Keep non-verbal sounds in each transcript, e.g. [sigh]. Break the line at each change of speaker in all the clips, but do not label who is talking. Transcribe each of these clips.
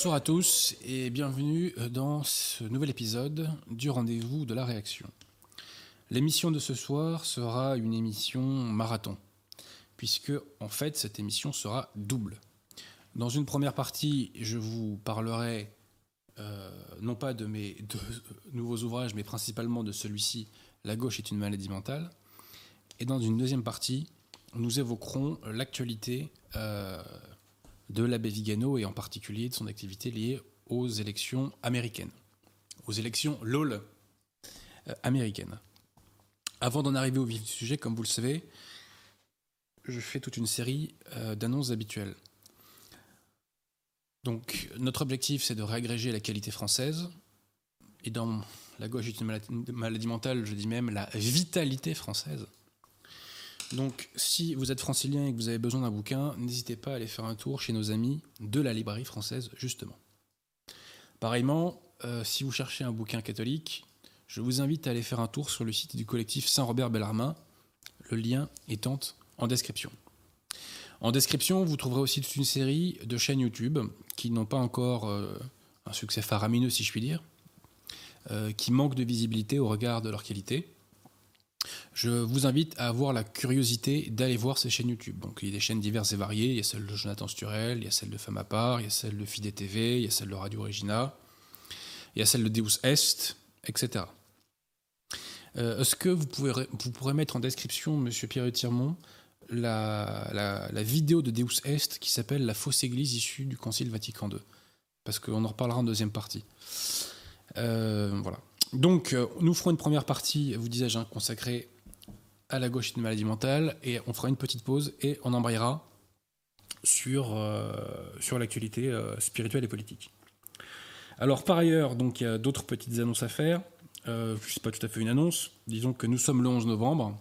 Bonsoir à tous et bienvenue dans ce nouvel épisode du rendez-vous de la réaction. L'émission de ce soir sera une émission marathon, puisque en fait cette émission sera double. Dans une première partie, je vous parlerai euh, non pas de mes deux [laughs] nouveaux ouvrages, mais principalement de celui-ci, La gauche est une maladie mentale. Et dans une deuxième partie, nous évoquerons l'actualité euh, de l'abbé Vigano et en particulier de son activité liée aux élections américaines, aux élections LOL euh, américaines. Avant d'en arriver au vif du sujet, comme vous le savez, je fais toute une série euh, d'annonces habituelles. Donc, notre objectif, c'est de réagréger la qualité française. Et dans la gauche est une maladie mentale, je dis même la vitalité française. Donc, si vous êtes francilien et que vous avez besoin d'un bouquin, n'hésitez pas à aller faire un tour chez nos amis de la librairie française, justement. Pareillement, euh, si vous cherchez un bouquin catholique, je vous invite à aller faire un tour sur le site du collectif Saint-Robert Bellarmin, le lien étant en description. En description, vous trouverez aussi toute une série de chaînes YouTube qui n'ont pas encore euh, un succès faramineux, si je puis dire, euh, qui manquent de visibilité au regard de leur qualité. Je vous invite à avoir la curiosité d'aller voir ces chaînes YouTube. Donc il y a des chaînes diverses et variées. Il y a celle de Jonathan Sturel, il y a celle de Femme à part, il y a celle de Fide TV, il y a celle de Radio Regina, il y a celle de Deus Est, etc. Euh, est-ce que vous, pouvez, vous pourrez mettre en description, Monsieur Pierre Tirmont, la, la, vidéo de Deus Est qui s'appelle La fausse église issue du Concile Vatican II Parce qu'on en reparlera en deuxième partie. Euh, voilà. Donc, euh, nous ferons une première partie, vous disais-je, hein, consacrée à la gauche et une maladie mentale, et on fera une petite pause et on embrayera sur, euh, l'actualité euh, spirituelle et politique. Alors, par ailleurs, donc, il y a d'autres petites annonces à faire. Euh, je sais pas tout à fait une annonce. Disons que nous sommes le 11 novembre.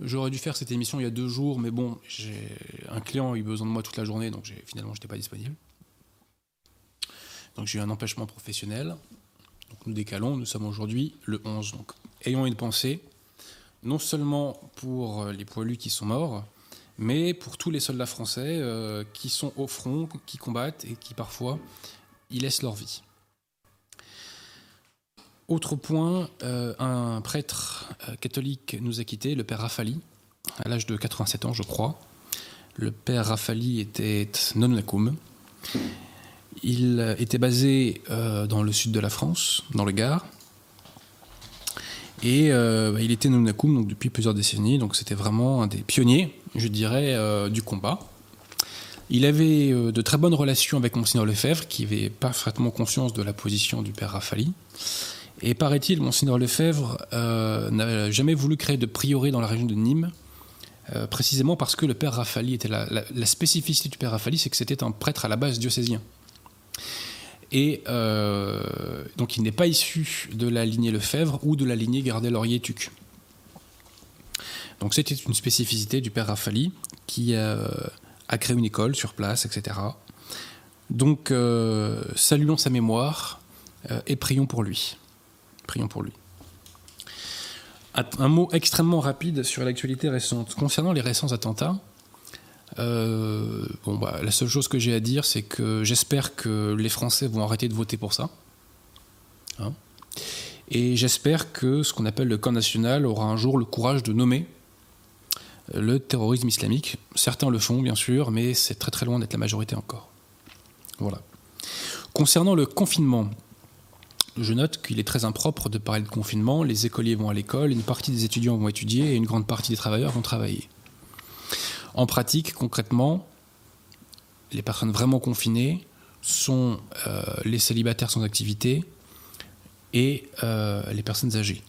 J'aurais dû faire cette émission il y a deux jours, mais bon, j'ai un client a eu besoin de moi toute la journée, donc finalement, je n'étais pas disponible. Donc j'ai eu un empêchement professionnel nous décalons, nous sommes aujourd'hui le 11. Donc, ayons une pensée, non seulement pour euh, les poilus qui sont morts, mais pour tous les soldats français euh, qui sont au front, qui combattent et qui parfois y laissent leur vie. Autre point, euh, un prêtre catholique nous a quittés, le père Rafali, à l'âge de 87 ans, je crois. Le père Rafali était non nacum. Il était basé euh, dans le sud de la France, dans le Gard. Et euh, bah, il était nonakum donc depuis plusieurs décennies, donc c'était vraiment un des pionniers, je dirais, euh, du combat. Il avait de très bonnes relations avec Monseigneur Lefebvre, qui avait parfaitement conscience de la position du père Rafali. Et paraît-il, Monseigneur Lefebvre n'a jamais voulu créer de prieuré dans la région de Nîmes, précisément parce que le père Rafali était la, la spécificité du père Rafali, c'est que c'était un prêtre à la base diocésien. Et euh, donc il n'est pas issu de la lignée Lefebvre ou de la lignée Gardel-Laurier-Tuc. Donc c'était une spécificité du père Rafali qui euh, a créé une école sur place, etc. Donc euh, saluons sa mémoire et prions pour lui. Prions pour lui. Un mot extrêmement rapide sur l'actualité récente. Concernant les récents attentats, euh, bah, la seule chose que j'ai à dire, c'est que j'espère que les Français vont arrêter de voter pour ça. Hein. et j'espère que ce qu'on appelle le camp national aura un jour le courage de nommer le terrorisme islamique. Certains le font, bien sûr, mais c'est très très loin d'être la majorité encore. Voilà. Concernant le confinement, je note qu'il est très impropre de parler de confinement. Les écoliers vont à l'école, une partie des étudiants vont étudier et une grande partie des travailleurs vont travailler. En pratique, concrètement, les personnes vraiment confinées sont euh, les célibataires sans activité et euh, les personnes âgées.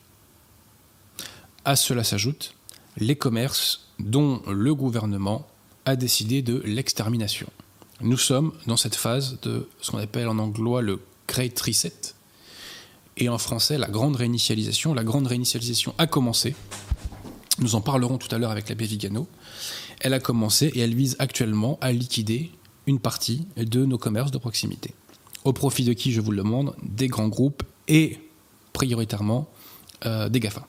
À cela s'ajoutent les commerces dont le gouvernement a décidé de l'extermination. Nous sommes dans cette phase de ce qu'on appelle en anglois le Great Reset et en français la grande réinitialisation. La grande réinitialisation a commencé. Nous en parlerons tout à l'heure avec l'abbé Vigano elle a commencé et elle vise actuellement à liquider une partie de nos commerces de proximité. Au profit de qui, je vous le demande, des grands groupes et prioritairement euh, des GAFA.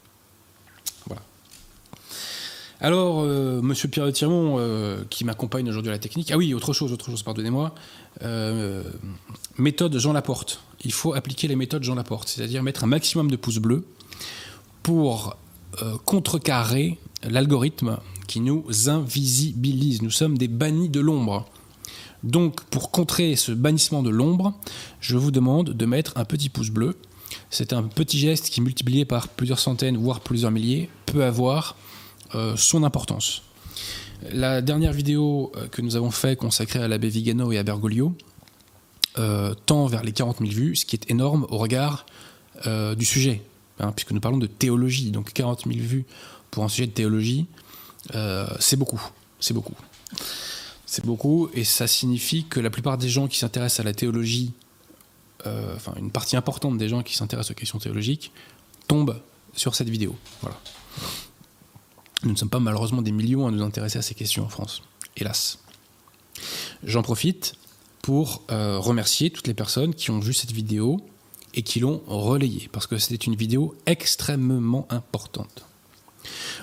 Voilà. Alors, euh, Monsieur Pierre Tirmont, euh, qui m'accompagne aujourd'hui à la technique. Ah oui, autre chose, autre chose, pardonnez-moi. Euh, méthode Jean Laporte. Il faut appliquer les méthodes Jean Laporte, c'est-à-dire mettre un maximum de pouces bleus pour contrecarrer l'algorithme qui nous invisibilise. Nous sommes des bannis de l'ombre. Donc, pour contrer ce bannissement de l'ombre, je vous demande de mettre un petit pouce bleu. C'est un petit geste qui, multiplié par plusieurs centaines, voire plusieurs milliers, peut avoir euh, son importance. La dernière vidéo euh, que nous avons fait consacrée à l'abbé Vigano et à Bergoglio euh, tend vers les 40 000 vues, ce qui est énorme au regard du sujet, hein, puisque nous parlons de théologie. Donc 40 000 vues pour un sujet de théologie, c'est beaucoup. C'est beaucoup. C'est beaucoup, et ça signifie que la plupart des gens qui s'intéressent à la théologie, enfin une partie importante des gens qui s'intéressent aux questions théologiques, tombent sur cette vidéo. Nous ne sommes pas malheureusement des millions à nous intéresser à ces questions en France, hélas. J'en profite pour euh, remercier toutes les personnes qui ont vu cette vidéo et qui l'ont relayée, parce que c'était une vidéo extrêmement importante.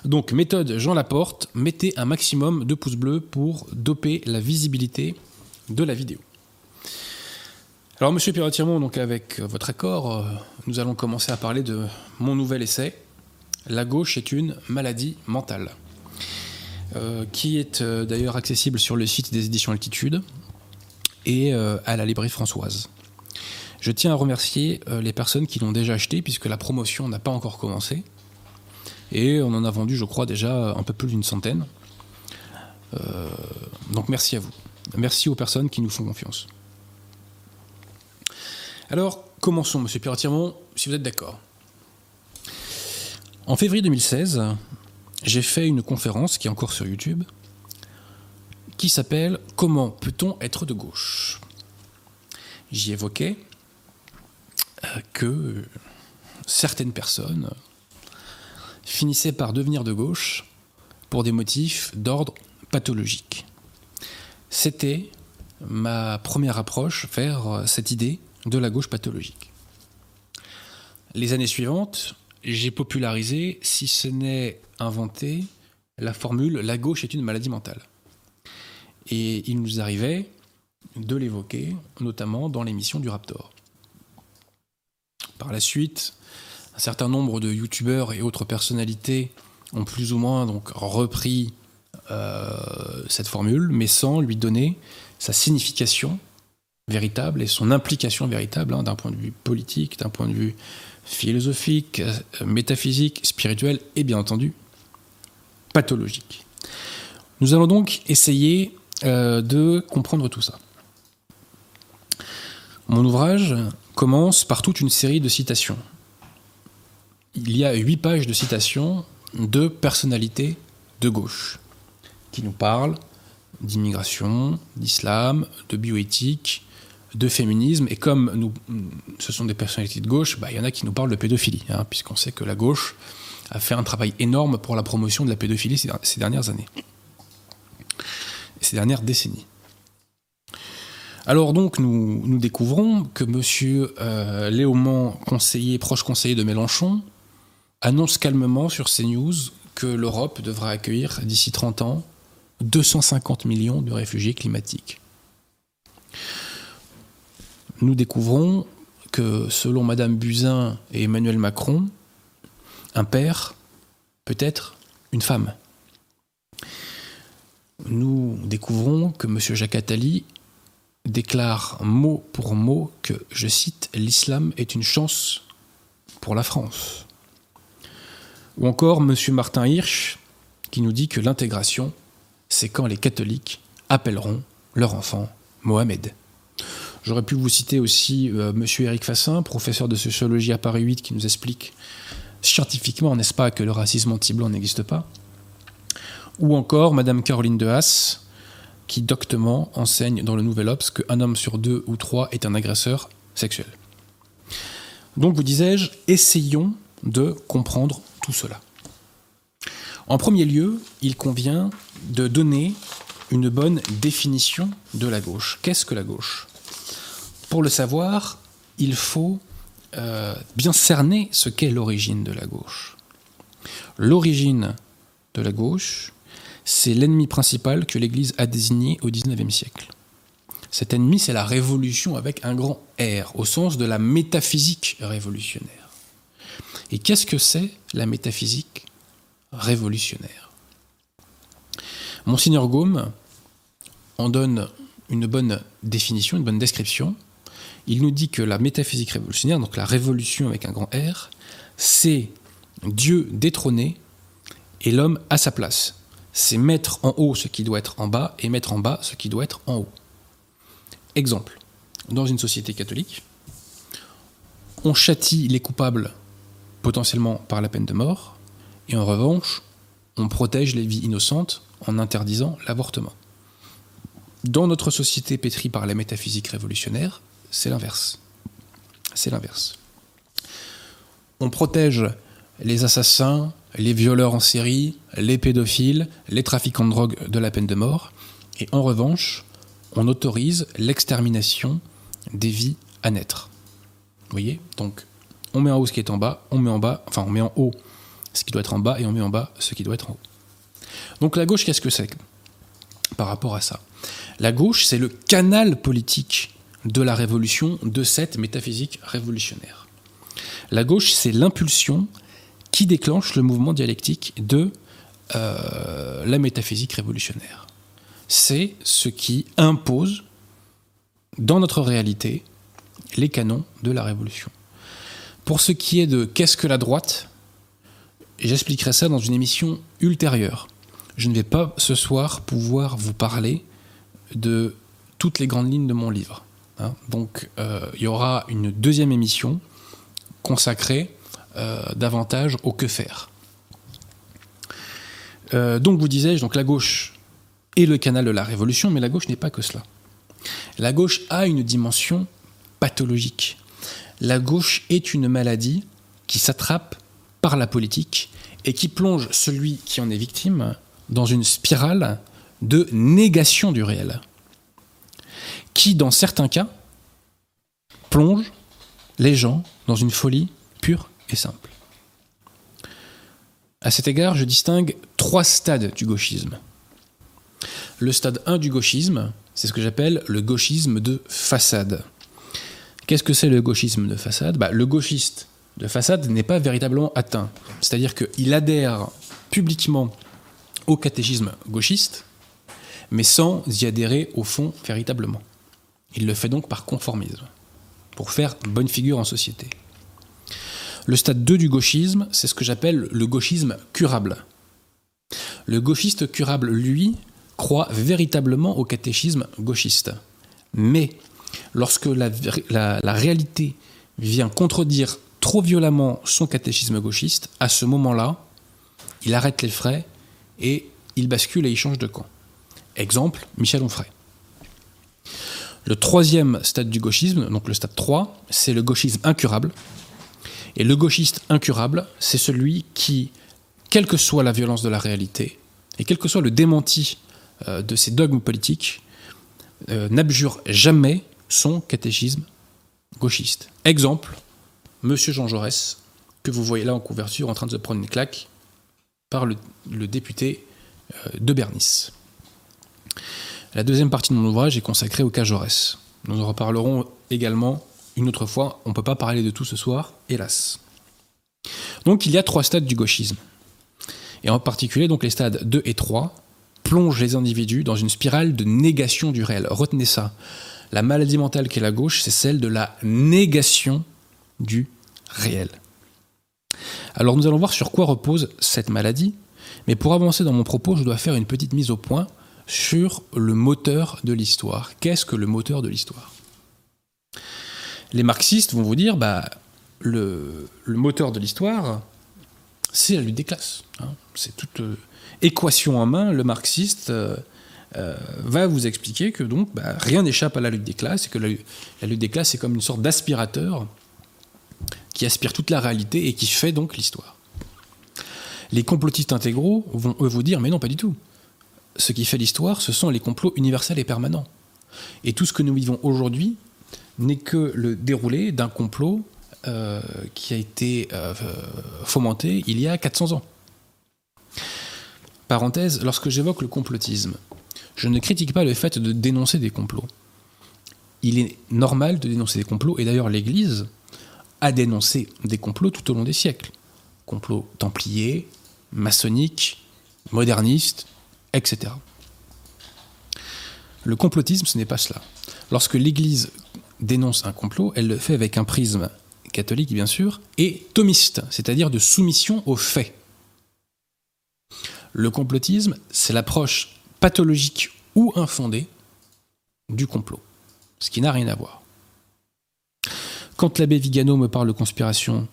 Donc, méthode Jean Laporte, mettez un maximum de pouces bleus pour doper la visibilité de la vidéo. Alors, monsieur pierre donc avec votre accord, euh, nous allons commencer à parler de mon nouvel essai, la gauche est une maladie mentale, euh, qui est euh, d'ailleurs accessible sur le site des éditions Altitude et à la librairie Françoise. Je tiens à remercier les personnes qui l'ont déjà acheté, puisque la promotion n'a pas encore commencé. Et on en a vendu, je crois, déjà un peu plus d'une centaine. donc merci à vous. Merci aux personnes qui nous font confiance. Alors, commençons, monsieur pierre si vous êtes d'accord. En février 2016, j'ai fait une conférence qui est encore sur YouTube qui s'appelle Comment peut-on être de gauche? J'y évoquais euh, que certaines personnes finissaient par devenir de gauche pour des motifs d'ordre pathologique. C'était ma première approche vers cette idée de la gauche pathologique. Les années suivantes, j'ai popularisé, si ce n'est inventé, la formule la gauche est une maladie mentale. Et il nous arrivait de l'évoquer, notamment dans l'émission du Raptor. Par la suite, un certain nombre de youtubeurs et autres personnalités ont plus ou moins donc repris euh, cette formule, mais sans lui donner sa signification véritable et son implication véritable hein, d'un point de vue politique, d'un point de vue philosophique, euh, métaphysique, spirituel et bien entendu pathologique. Nous allons donc essayer euh, de comprendre tout ça. Mon ouvrage commence par toute une série de citations. Il y a huit pages de citations de personnalités de gauche qui nous parlent d'immigration, d'islam, de bioéthique, de féminisme. Et comme nous, ce sont des personnalités de gauche, bah, il y en a qui nous parlent de pédophilie, hein, puisqu'on sait que la gauche a fait un travail énorme pour la promotion de la pédophilie ces, dernières années, ces dernières décennies. Alors donc nous, découvrons que M. Euh, Léaumont, conseiller, proche conseiller de Mélenchon, annonce calmement sur CNews que l'Europe devra accueillir d'ici 30 ans 250 millions de réfugiés climatiques nous découvrons que selon Madame Buzyn et Emmanuel Macron, un père peut être une femme. Nous découvrons que M. Jacques Attali déclare mot pour mot que, je cite, l'islam est une chance pour la France. Ou encore M. Martin Hirsch qui nous dit que l'intégration, c'est quand les catholiques appelleront leur enfant Mohamed. J'aurais pu vous citer aussi euh, Monsieur Éric Fassin, professeur de sociologie à Paris 8, qui nous explique scientifiquement, n'est-ce pas, que le racisme anti-blanc n'existe pas. Ou encore Madame Caroline de Haas, qui doctement enseigne dans le Nouvel Obs qu'un homme sur deux ou trois est un agresseur sexuel. Donc, vous disais-je, essayons de comprendre tout cela. En premier lieu, il convient de donner une bonne définition de la gauche. Qu'est-ce que la gauche? Pour le savoir, il faut euh, bien cerner ce qu'est l'origine de la gauche. L'origine de la gauche, c'est l'ennemi principal que l'Église a désigné au XIXe siècle. Cet ennemi, c'est la révolution avec un grand R, au sens de la métaphysique révolutionnaire. Et qu'est-ce que c'est la métaphysique révolutionnaire? Monseigneur Gaume en donne une bonne définition, une bonne description. Il nous dit que la métaphysique révolutionnaire, donc la révolution avec un grand R, c'est Dieu détrôné et l'homme à sa place. C'est mettre en haut ce qui doit être en bas et mettre en bas ce qui doit être en haut. Exemple, dans une société catholique, on châtie les coupables potentiellement par la peine de mort, et en revanche, on protège les vies innocentes en interdisant l'avortement. Dans notre société pétrie par la métaphysique révolutionnaire, c'est l'inverse. C'est l'inverse. On protège les assassins, les violeurs en série, les pédophiles, les trafiquants de drogue de la peine de mort, et en revanche, on autorise l'extermination des vies à naître. Vous voyez? Donc, on met en haut ce qui est en bas, on met en bas, enfin, on met en haut ce qui doit être en bas, et on met en bas ce qui doit être en haut. Donc, la gauche, qu'est-ce que c'est par rapport à ça? La gauche, c'est le canal politique de la révolution, de cette métaphysique révolutionnaire. La gauche, c'est l'impulsion qui déclenche le mouvement dialectique de euh, la métaphysique révolutionnaire. C'est ce qui impose dans notre réalité les canons de la révolution. Pour ce qui est de qu'est-ce que la droite, j'expliquerai ça dans une émission ultérieure. Je ne vais pas ce soir pouvoir vous parler de toutes les grandes lignes de mon livre. Hein. Donc euh, il y aura une deuxième émission consacrée euh, davantage au que faire. Euh, donc vous disais-je, donc la gauche est le canal de la révolution, mais la gauche n'est pas que cela. La gauche a une dimension pathologique. La gauche est une maladie qui s'attrape par la politique et qui plonge celui qui en est victime dans une spirale de négation du réel, qui dans certains cas plonge les gens dans une folie pure simple. À cet égard, je distingue trois stades du gauchisme. Le stade 1 du gauchisme, c'est ce que j'appelle le gauchisme de façade. Qu'est-ce que c'est le gauchisme de façade? Bah, Le gauchiste de façade n'est pas véritablement atteint. C'est-à-dire qu'il adhère publiquement au catéchisme gauchiste, mais sans y adhérer au fond véritablement. Il le fait donc par conformisme, pour faire bonne figure en société. Le stade 2 du gauchisme, c'est ce que j'appelle le gauchisme curable. Le gauchiste curable, lui, croit véritablement au catéchisme gauchiste. Mais lorsque la, réalité vient contredire trop violemment son catéchisme gauchiste, à ce moment-là, il arrête les frais et il bascule et il change de camp. Exemple, Michel Onfray. Le troisième stade du gauchisme, donc le stade 3, c'est le gauchisme incurable, et le gauchiste incurable, c'est celui qui, quelle que soit la violence de la réalité, et quel que soit le démenti euh, de ses dogmes politiques, euh, n'abjure jamais son catéchisme gauchiste. Exemple, Monsieur Jean Jaurès, que vous voyez là en couverture en train de se prendre une claque par le, député euh, de Bernice. La deuxième partie de mon ouvrage est consacrée au cas Jaurès. Nous en reparlerons également une autre fois, on ne peut pas parler de tout ce soir, hélas. Donc il y a trois stades du gauchisme. Et en particulier, donc les stades 2 et 3 plongent les individus dans une spirale de négation du réel. Retenez ça. La maladie mentale qu'est la gauche, c'est celle de la négation du réel. Alors nous allons voir sur quoi repose cette maladie, mais pour avancer dans mon propos, je dois faire une petite mise au point sur le moteur de l'histoire. Qu'est-ce que le moteur de l'histoire? Les marxistes vont vous dire, bah, le, moteur de l'histoire, c'est la lutte des classes. Hein. C'est toute euh, équation en main. Le marxiste euh, euh, va vous expliquer que donc bah, rien n'échappe à la lutte des classes et que la, lutte des classes est comme une sorte d'aspirateur qui aspire toute la réalité et qui fait donc l'histoire. Les complotistes intégraux vont eux vous dire mais non pas du tout. Ce qui fait l'histoire, ce sont les complots universels et permanents. Et tout ce que nous vivons aujourd'hui n'est que le déroulé d'un complot euh, qui a été euh, fomenté il y a 400 ans. Parenthèse, lorsque j'évoque le complotisme, je ne critique pas le fait de dénoncer des complots. Il est normal de dénoncer des complots, et d'ailleurs l'Église a dénoncé des complots tout au long des siècles. Complots templiers, maçonniques, modernistes, etc. Le complotisme, ce n'est pas cela. Lorsque l'Église dénonce un complot, elle le fait avec un prisme catholique, bien sûr, et thomiste, c'est-à-dire de soumission aux faits. Le complotisme, c'est l'approche pathologique ou infondée du complot, ce qui n'a rien à voir. Quand l'abbé Vigano me parle de conspiration,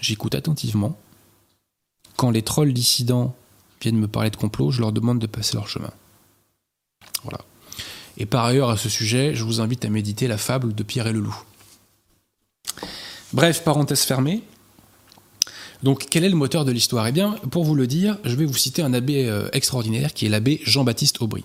j'écoute attentivement. Quand les trolls dissidents viennent me parler de complot, je leur demande de passer leur chemin. Voilà. Et par ailleurs, à ce sujet, je vous invite à méditer la fable de Pierre et le loup. Bref, parenthèse fermée. Donc, quel est le moteur de l'histoire? Eh bien, pour vous le dire, je vais vous citer un abbé euh, extraordinaire qui est l'abbé Jean-Baptiste Aubry,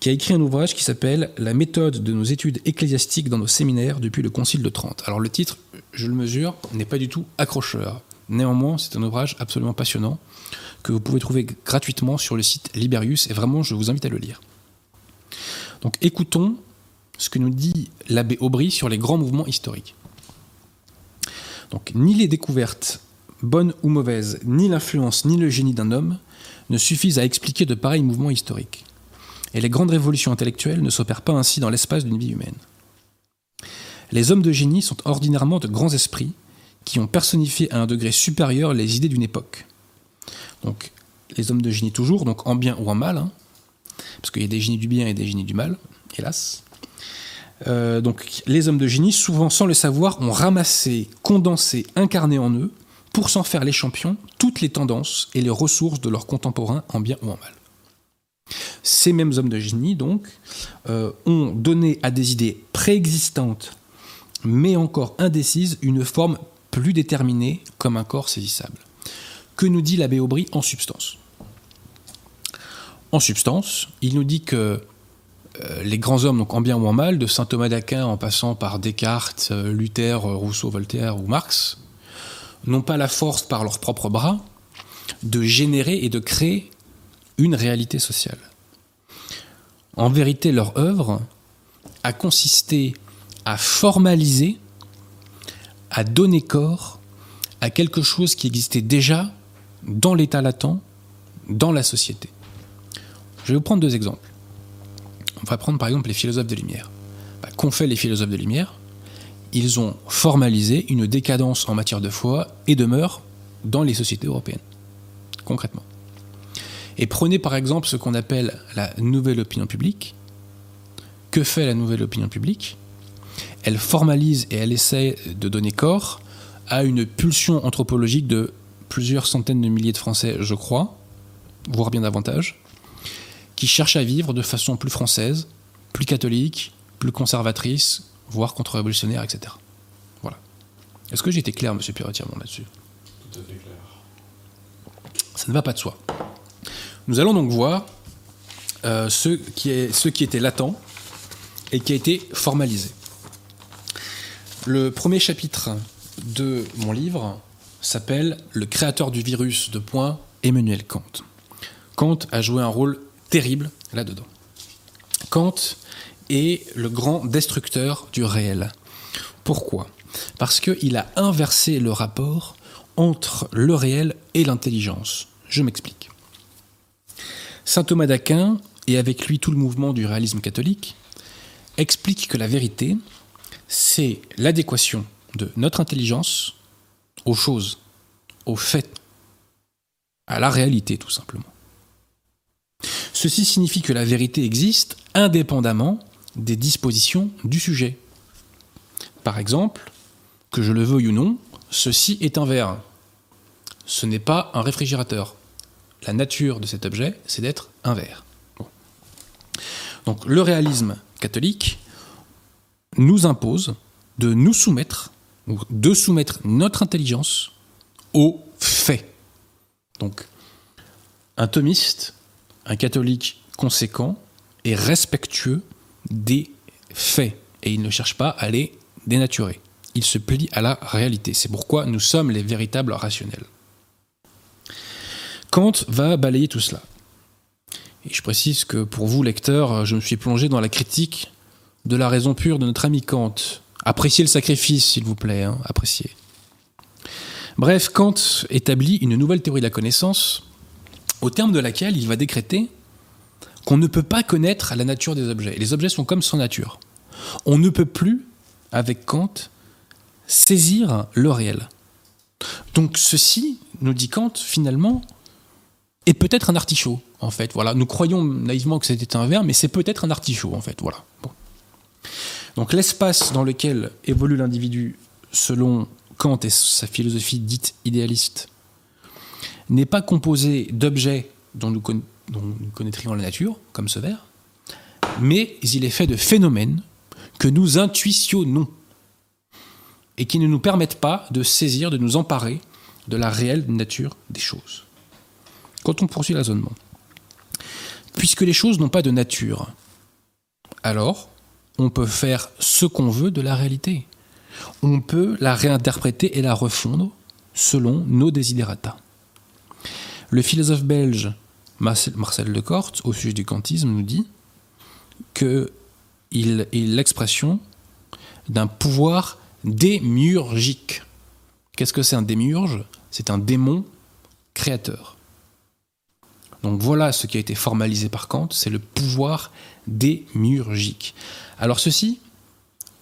qui a écrit un ouvrage qui s'appelle La méthode de nos études ecclésiastiques dans nos séminaires depuis le Concile de Trente. Alors, le titre, je le mesure, n'est pas du tout accrocheur. Néanmoins, c'est un ouvrage absolument passionnant que vous pouvez trouver gratuitement sur le site Liberius et vraiment, je vous invite à le lire. Donc, écoutons ce que nous dit l'abbé Aubry sur les grands mouvements historiques. Donc, ni les découvertes bonne ou mauvaise, ni l'influence ni le génie d'un homme ne suffisent à expliquer de pareils mouvements historiques. Et les grandes révolutions intellectuelles ne s'opèrent pas ainsi dans l'espace d'une vie humaine. Les hommes de génie sont ordinairement de grands esprits qui ont personnifié à un degré supérieur les idées d'une époque. Donc, les hommes de génie toujours, donc en bien ou en mal, hein, parce qu'il y a des génies du bien et des génies du mal, hélas. Euh, donc, les hommes de génie, souvent sans le savoir, ont ramassé, condensé, incarné en eux pour s'en faire les champions toutes les tendances et les ressources de leurs contemporains en bien ou en mal. Ces mêmes hommes de génie, donc, euh, ont donné à des idées préexistantes, mais encore indécises, une forme plus déterminée comme un corps saisissable. Que nous dit l'abbé Aubry en substance? En substance, il nous dit que euh, les grands hommes, donc en bien ou en mal, de saint Thomas d'Aquin en passant par Descartes, euh, Luther, Rousseau, Voltaire ou Marx, n'ont pas la force par leurs propres bras de générer et de créer une réalité sociale. En vérité, leur œuvre a consisté à formaliser, à donner corps à quelque chose qui existait déjà dans l'état latent, dans la société. Je vais vous prendre deux exemples. On va prendre par exemple les philosophes de lumière. Bah, qu'ont fait les philosophes de lumière? Ils ont formalisé une décadence en matière de foi et de dans les sociétés européennes, concrètement. Et prenez par exemple ce qu'on appelle la nouvelle opinion publique. Que fait la nouvelle opinion publique? Elle formalise et elle essaie de donner corps à une pulsion anthropologique de plusieurs centaines de milliers de Français, je crois, voire bien davantage, qui cherchent à vivre de façon plus française, plus catholique, plus conservatrice, voire contre-révolutionnaire, etc. Voilà. Est-ce que j'ai été clair, monsieur Piratiamon, là-dessus?
Tout à fait clair.
Ça ne va pas de soi. Nous allons donc voir euh, ce, qui est, ce qui était latent et qui a été formalisé. Le premier chapitre de mon livre s'appelle Le créateur du virus de point Emmanuel Kant. Kant a joué un rôle terrible là-dedans. Kant est le grand destructeur du réel. Pourquoi? Parce qu'il a inversé le rapport entre le réel et l'intelligence. Je m'explique. Saint Thomas d'Aquin, et avec lui tout le mouvement du réalisme catholique, explique que la vérité, c'est l'adéquation de notre intelligence aux choses, aux faits, à la réalité tout simplement. Ceci signifie que la vérité existe indépendamment des dispositions du sujet. Par exemple, que je le veuille ou non, ceci est un verre. Ce n'est pas un réfrigérateur. La nature de cet objet, c'est d'être un verre. Donc le réalisme catholique nous impose de nous soumettre, ou de soumettre notre intelligence aux faits. Donc un thomiste, un catholique conséquent et respectueux des faits et il ne cherche pas à les dénaturer. Il se plie à la réalité. C'est pourquoi nous sommes les véritables rationnels. Kant va balayer tout cela. Et je précise que pour vous, lecteurs, je me suis plongé dans la critique de la raison pure de notre ami Kant. Appréciez le sacrifice, s'il vous plaît, hein, appréciez. Bref, Kant établit une nouvelle théorie de la connaissance, au terme de laquelle il va décréter qu'on ne peut pas connaître la nature des objets. Les objets sont comme sans nature. On ne peut plus, avec Kant, saisir le réel. Donc ceci, nous dit Kant, finalement, est peut-être un artichaut, en fait. Voilà, nous croyons naïvement que c'était un verre, mais c'est peut-être un artichaut, en fait. Voilà. Donc l'espace dans lequel évolue l'individu, selon Kant et sa philosophie dite idéaliste, n'est pas composé d'objets dont nous, dont nous connaîtrions la nature, comme ce verre, mais il est fait de phénomènes que nous intuitionnons et qui ne nous permettent pas de saisir, de nous emparer de la réelle nature des choses. Quand on poursuit l'azonnement, puisque les choses n'ont pas de nature, alors on peut faire ce qu'on veut de la réalité. On peut la réinterpréter et la refondre selon nos desiderata. Le philosophe belge Marcel Lecorte, au sujet du kantisme, nous dit qu'il est l'expression d'un pouvoir démiurgique. Qu'est-ce que c'est un démiurge? C'est un démon créateur. Donc voilà ce qui a été formalisé par Kant, c'est le pouvoir démiurgique. Alors ceci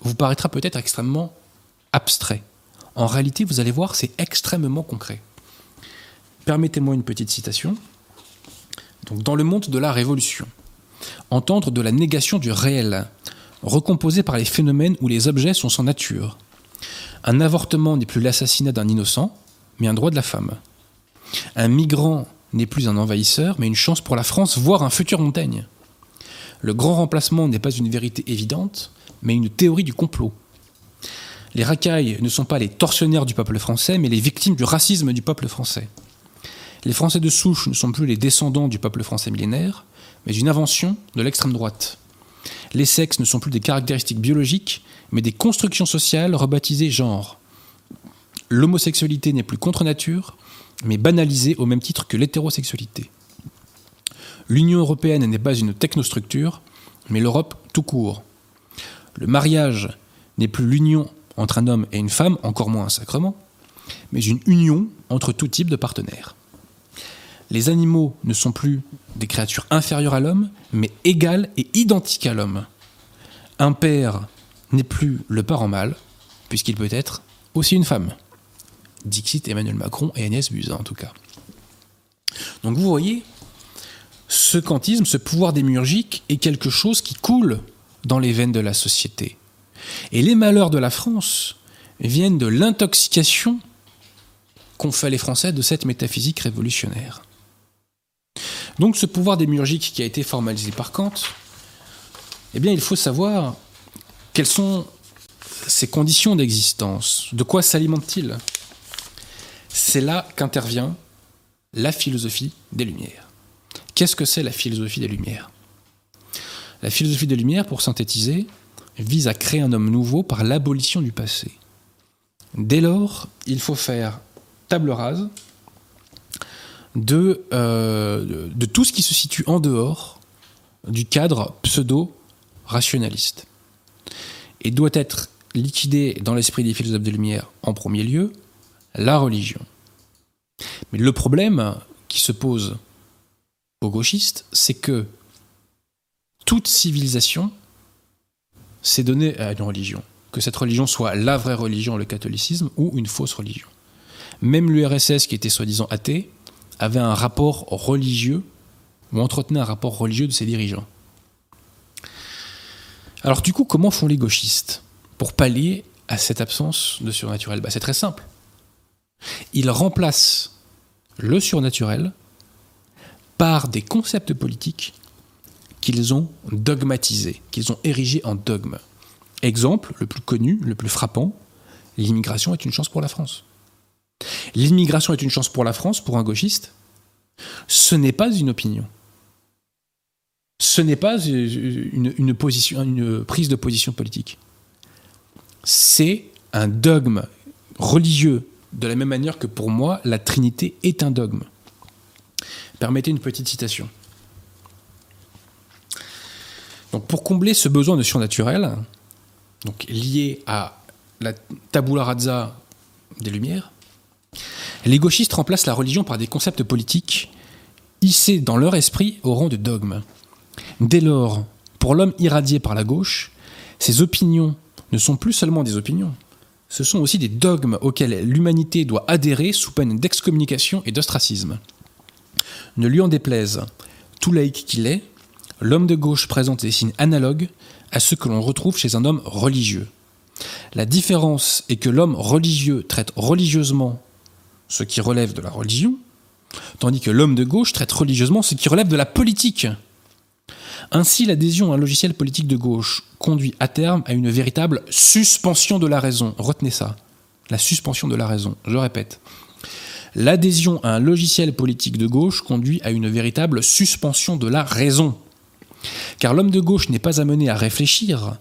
vous paraîtra peut-être extrêmement abstrait. En réalité, vous allez voir, c'est extrêmement concret. Permettez-moi une petite citation. Donc, dans le monde de la révolution, entendre de la négation du réel, recomposé par les phénomènes où les objets sont sans nature, un avortement n'est plus l'assassinat d'un innocent, mais un droit de la femme. Un migrant n'est plus un envahisseur, mais une chance pour la France, voire un futur Montaigne. Le grand remplacement n'est pas une vérité évidente, mais une théorie du complot. Les racailles ne sont pas les tortionnaires du peuple français, mais les victimes du racisme du peuple français. Les Français de souche ne sont plus les descendants du peuple français millénaire, mais une invention de l'extrême droite. Les sexes ne sont plus des caractéristiques biologiques, mais des constructions sociales rebaptisées genre. L'homosexualité n'est plus contre nature, mais banalisée au même titre que l'hétérosexualité. L'Union européenne n'est pas une technostructure, mais l'Europe tout court. Le mariage n'est plus l'union entre un homme et une femme, encore moins un sacrement, mais une union entre tout type de partenaires. Les animaux ne sont plus des créatures inférieures à l'homme, mais égales et identiques à l'homme. Un père n'est plus le parent mâle, puisqu'il peut être aussi une femme. Dixit Emmanuel Macron et Agnès Buzyn, en tout cas. Donc vous voyez, ce kantisme, ce pouvoir démiurgique est quelque chose qui coule dans les veines de la société. Et les malheurs de la France viennent de l'intoxication qu'ont fait les Français de cette métaphysique révolutionnaire. Donc ce pouvoir démiurgique qui a été formalisé par Kant, eh bien il faut savoir quelles sont ses conditions d'existence, de quoi s'alimente-t-il C'est là qu'intervient la philosophie des Lumières. Qu'est-ce que c'est la philosophie des Lumières? La philosophie des Lumières, pour synthétiser, vise à créer un homme nouveau par l'abolition du passé. Dès lors, il faut faire table rase euh, de, tout ce qui se situe en dehors du cadre pseudo-rationaliste. Et doit être liquidé dans l'esprit des philosophes de lumière en premier lieu la religion. Mais le problème qui se pose aux gauchistes, c'est que toute civilisation s'est donnée à une religion. Que cette religion soit la vraie religion, le catholicisme, ou une fausse religion. Même l'URSS, qui était soi-disant athée, avait un rapport religieux, ou entretenait un rapport religieux de ses dirigeants. Alors du coup, comment font les gauchistes pour pallier à cette absence de surnaturel? Bah, C'est très simple. Ils remplacent le surnaturel par des concepts politiques qu'ils ont dogmatisés, qu'ils ont érigés en dogme. Exemple, le plus connu, le plus frappant, l'immigration est une chance pour la France. L'immigration est une chance pour la France, pour un gauchiste. Ce n'est pas une opinion. Ce n'est pas une, position, une prise de position politique. C'est un dogme religieux, de la même manière que pour moi, la Trinité est un dogme. Permettez une petite citation. Donc pour combler ce besoin de surnaturel, donc lié à la tabula rasa des Lumières, les gauchistes remplacent la religion par des concepts politiques hissés dans leur esprit au rang de dogme. Dès lors, pour l'homme irradié par la gauche, ces opinions ne sont plus seulement des opinions, ce sont aussi des dogmes auxquels l'humanité doit adhérer sous peine d'excommunication et d'ostracisme. Ne lui en déplaise, tout laïc qu'il est, l'homme de gauche présente des signes analogues à ceux que l'on retrouve chez un homme religieux. La différence est que l'homme religieux traite religieusement ce qui relève de la religion, tandis que l'homme de gauche traite religieusement ce qui relève de la politique. Ainsi, l'adhésion à un logiciel politique de gauche conduit à terme à une véritable suspension de la raison. Retenez ça, la suspension de la raison. Je répète, l'adhésion à un logiciel politique de gauche conduit à une véritable suspension de la raison. Car l'homme de gauche n'est pas amené à réfléchir,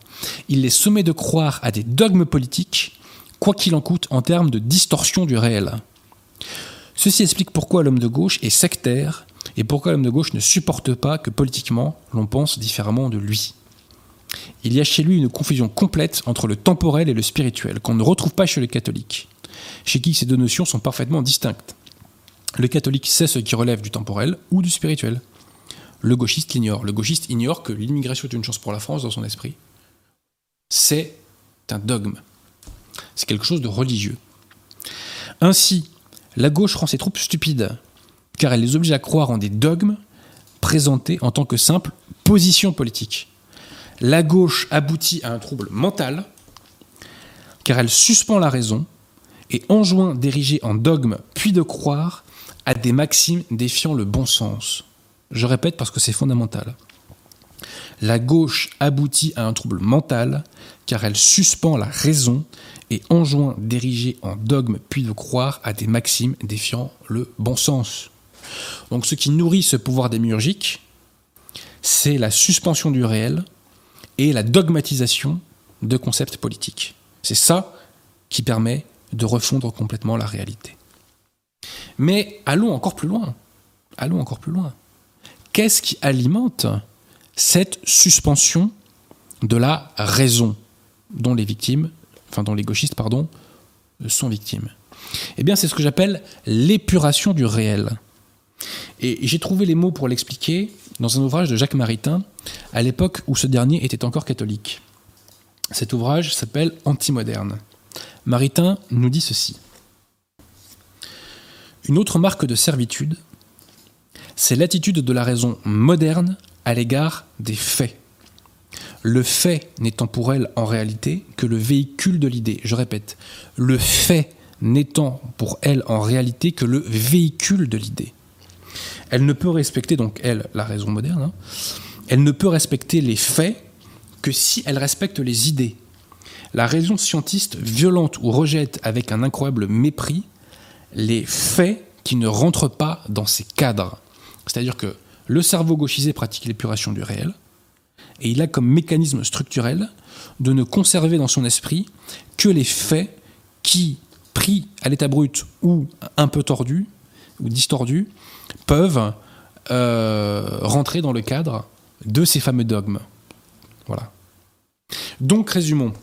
il est sommé de croire à des dogmes politiques, quoi qu'il en coûte en termes de distorsion du réel. Ceci explique pourquoi l'homme de gauche est sectaire et pourquoi l'homme de gauche ne supporte pas que politiquement l'on pense différemment de lui. Il y a chez lui une confusion complète entre le temporel et le spirituel qu'on ne retrouve pas chez le catholique, chez qui ces deux notions sont parfaitement distinctes. Le catholique sait ce qui relève du temporel ou du spirituel. Le gauchiste l'ignore. Le gauchiste ignore que l'immigration est une chance pour la France dans son esprit. C'est un dogme. C'est quelque chose de religieux. Ainsi, la gauche rend ses troupes stupides, car elle les oblige à croire en des dogmes présentés en tant que simple position politique. La gauche aboutit à un trouble mental, car elle suspend la raison et enjoint d'ériger en dogme puis de croire à des maximes défiant le bon sens. Je répète parce que c'est fondamental. La gauche aboutit à un trouble mental, car elle suspend la raison et enjoint d'ériger en dogme puis de croire à des maximes défiant le bon sens. Donc ce qui nourrit ce pouvoir démiurgique, c'est la suspension du réel et la dogmatisation de concepts politiques. C'est ça qui permet de refondre complètement la réalité. Mais allons encore plus loin. Allons encore plus loin. Qu'est-ce qui alimente cette suspension de la raison dont les victimes, enfin dont les gauchistes, pardon, sont victimes Eh bien, c'est ce que j'appelle l'épuration du réel. Et j'ai trouvé les mots pour l'expliquer dans un ouvrage de Jacques Maritain, à l'époque où ce dernier était encore catholique. Cet ouvrage s'appelle Antimoderne. Maritain nous dit ceci. Une autre marque de servitude, c'est l'attitude de la raison moderne à l'égard des faits. Le fait n'étant pour elle en réalité que le véhicule de l'idée. Je répète, le fait n'étant pour elle en réalité que le véhicule de l'idée. Elle ne peut respecter, donc elle, la raison moderne, hein, elle ne peut respecter les faits que si elle respecte les idées. La raison scientiste violente ou rejette avec un incroyable mépris les faits qui ne rentrent pas dans ces cadres. C'est-à-dire que le cerveau gauchisé pratique l'épuration du réel, et il a comme mécanisme structurel de ne conserver dans son esprit que les faits qui, pris à l'état brut ou un peu tordus ou distordus, peuvent euh, rentrer dans le cadre de ces fameux dogmes. Voilà. Donc, résumons.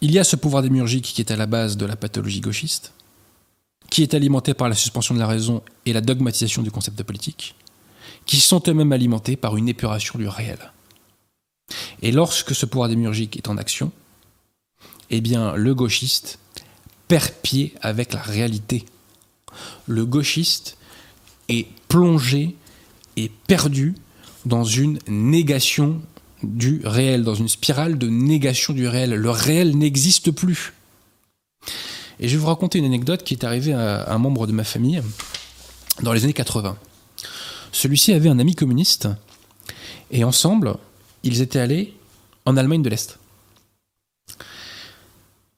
Il y a ce pouvoir démiurgique qui est à la base de la pathologie gauchiste, est alimenté par la suspension de la raison et la dogmatisation du concept de politique, qui sont eux-mêmes alimentés par une épuration du réel. Et lorsque ce pouvoir démiurgique est en action, eh bien, le gauchiste perd pied avec la réalité. Le gauchiste est plongé et perdu dans une négation du réel, dans une spirale de négation du réel. Le réel n'existe plus. Et je vais vous raconter une anecdote qui est arrivée à un membre de ma famille dans les années 80. Celui-ci avait un ami communiste et ensemble, ils étaient allés en Allemagne de l'Est.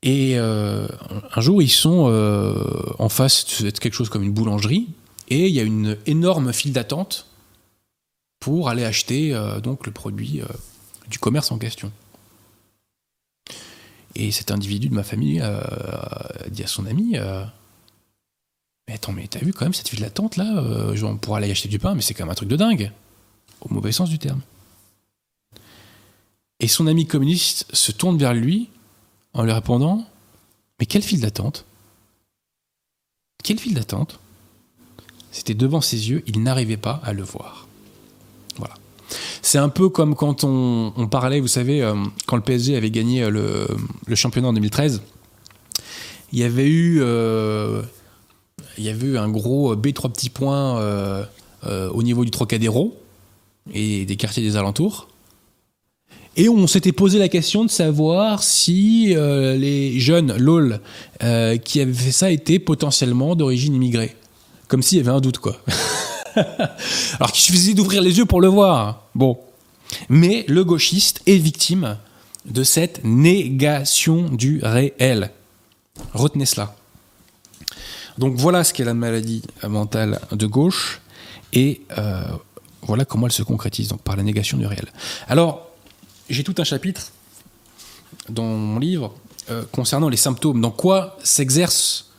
Et euh, un jour, ils sont euh, en face de quelque chose comme une boulangerie et il y a une énorme file d'attente pour aller acheter euh, donc le produit du commerce en question. Et cet individu de ma famille euh, dit à son ami Mais attends, mais t'as vu quand même cette file d'attente là On pourra aller acheter du pain, mais c'est quand même un truc de dingue. Au mauvais sens du terme. Et son ami communiste se tourne vers lui en lui répondant Mais quelle file d'attente Quelle file d'attente C'était devant ses yeux, il n'arrivait pas à le voir. C'est un peu comme quand on, parlait, vous savez, euh, quand le PSG avait gagné le, championnat en 2013, il y avait eu, euh, il y eu un gros B trois petits points euh, au niveau du Trocadéro et des quartiers des alentours. Et on s'était posé la question de savoir si euh, les jeunes LOL euh, qui avaient fait ça étaient potentiellement d'origine immigrée. Comme s'il y avait un doute, quoi. [laughs] [laughs] Alors qu'il suffisait d'ouvrir les yeux pour le voir. Bon. Mais le gauchiste est victime de cette négation du réel. Retenez cela. Donc voilà ce qu'est la maladie mentale de gauche et euh, voilà comment elle se concrétise, par la négation du réel. Alors, j'ai tout un chapitre dans mon livre euh, concernant les symptômes. Dans quoi s'exerce,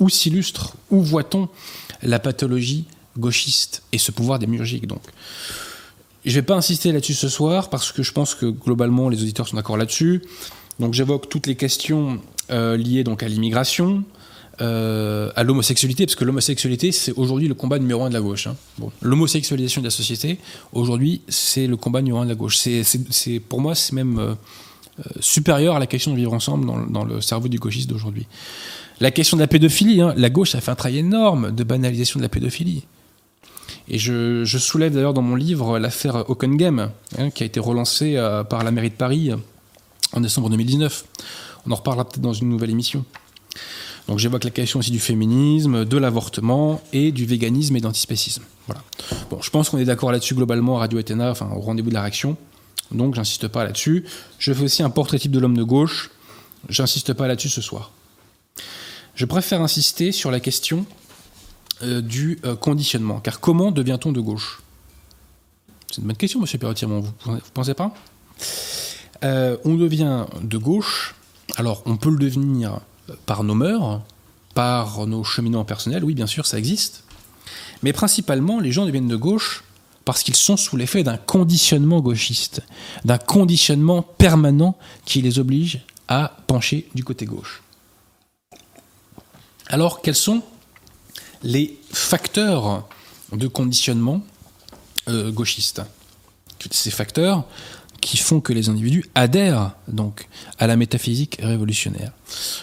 où s'illustre, où voit-on la pathologie gauchiste et ce pouvoir démiurgique. Donc, je ne vais pas insister là-dessus ce soir parce que je pense que globalement les auditeurs sont d'accord là-dessus. Donc, j'évoque toutes les questions euh, liées donc à l'immigration, euh, à l'homosexualité, parce que l'homosexualité, c'est aujourd'hui le combat numéro un de la gauche. Hein. L'homosexualisation de la société, aujourd'hui, c'est le combat numéro un de la gauche. C'est, pour moi, c'est même euh, euh, supérieur à la question de vivre ensemble dans, le cerveau du gauchiste d'aujourd'hui. La question de la pédophilie, hein, la gauche a fait un travail énorme de banalisation de la pédophilie. Et je, soulève d'ailleurs dans mon livre l'affaire Ockengame, hein, qui a été relancée par la mairie de Paris en décembre 2019. On en reparlera peut-être dans une nouvelle émission. Donc j'évoque la question aussi du féminisme, de l'avortement et du véganisme et d'antispécisme. Voilà. Bon, je pense qu'on est d'accord là-dessus globalement à Radio Ethéna, enfin au rendez-vous de la réaction. Donc j'insiste pas là-dessus. Je fais aussi un portrait type de l'homme de gauche. J'insiste pas là-dessus ce soir. Je préfère insister sur la question euh, du euh, conditionnement. Car comment devient-on de gauche? C'est une bonne question, monsieur Perrotirmont, vous ne pensez pas? Euh, On devient de gauche. Alors, on peut le devenir par nos mœurs, par nos cheminements personnels, oui, bien sûr, ça existe. Mais principalement, les gens deviennent de gauche parce qu'ils sont sous l'effet d'un conditionnement gauchiste, d'un conditionnement permanent qui les oblige à pencher du côté gauche. Alors, quels sont les facteurs de conditionnement euh, gauchiste? Ces facteurs, qui font que les individus adhèrent donc à la métaphysique révolutionnaire.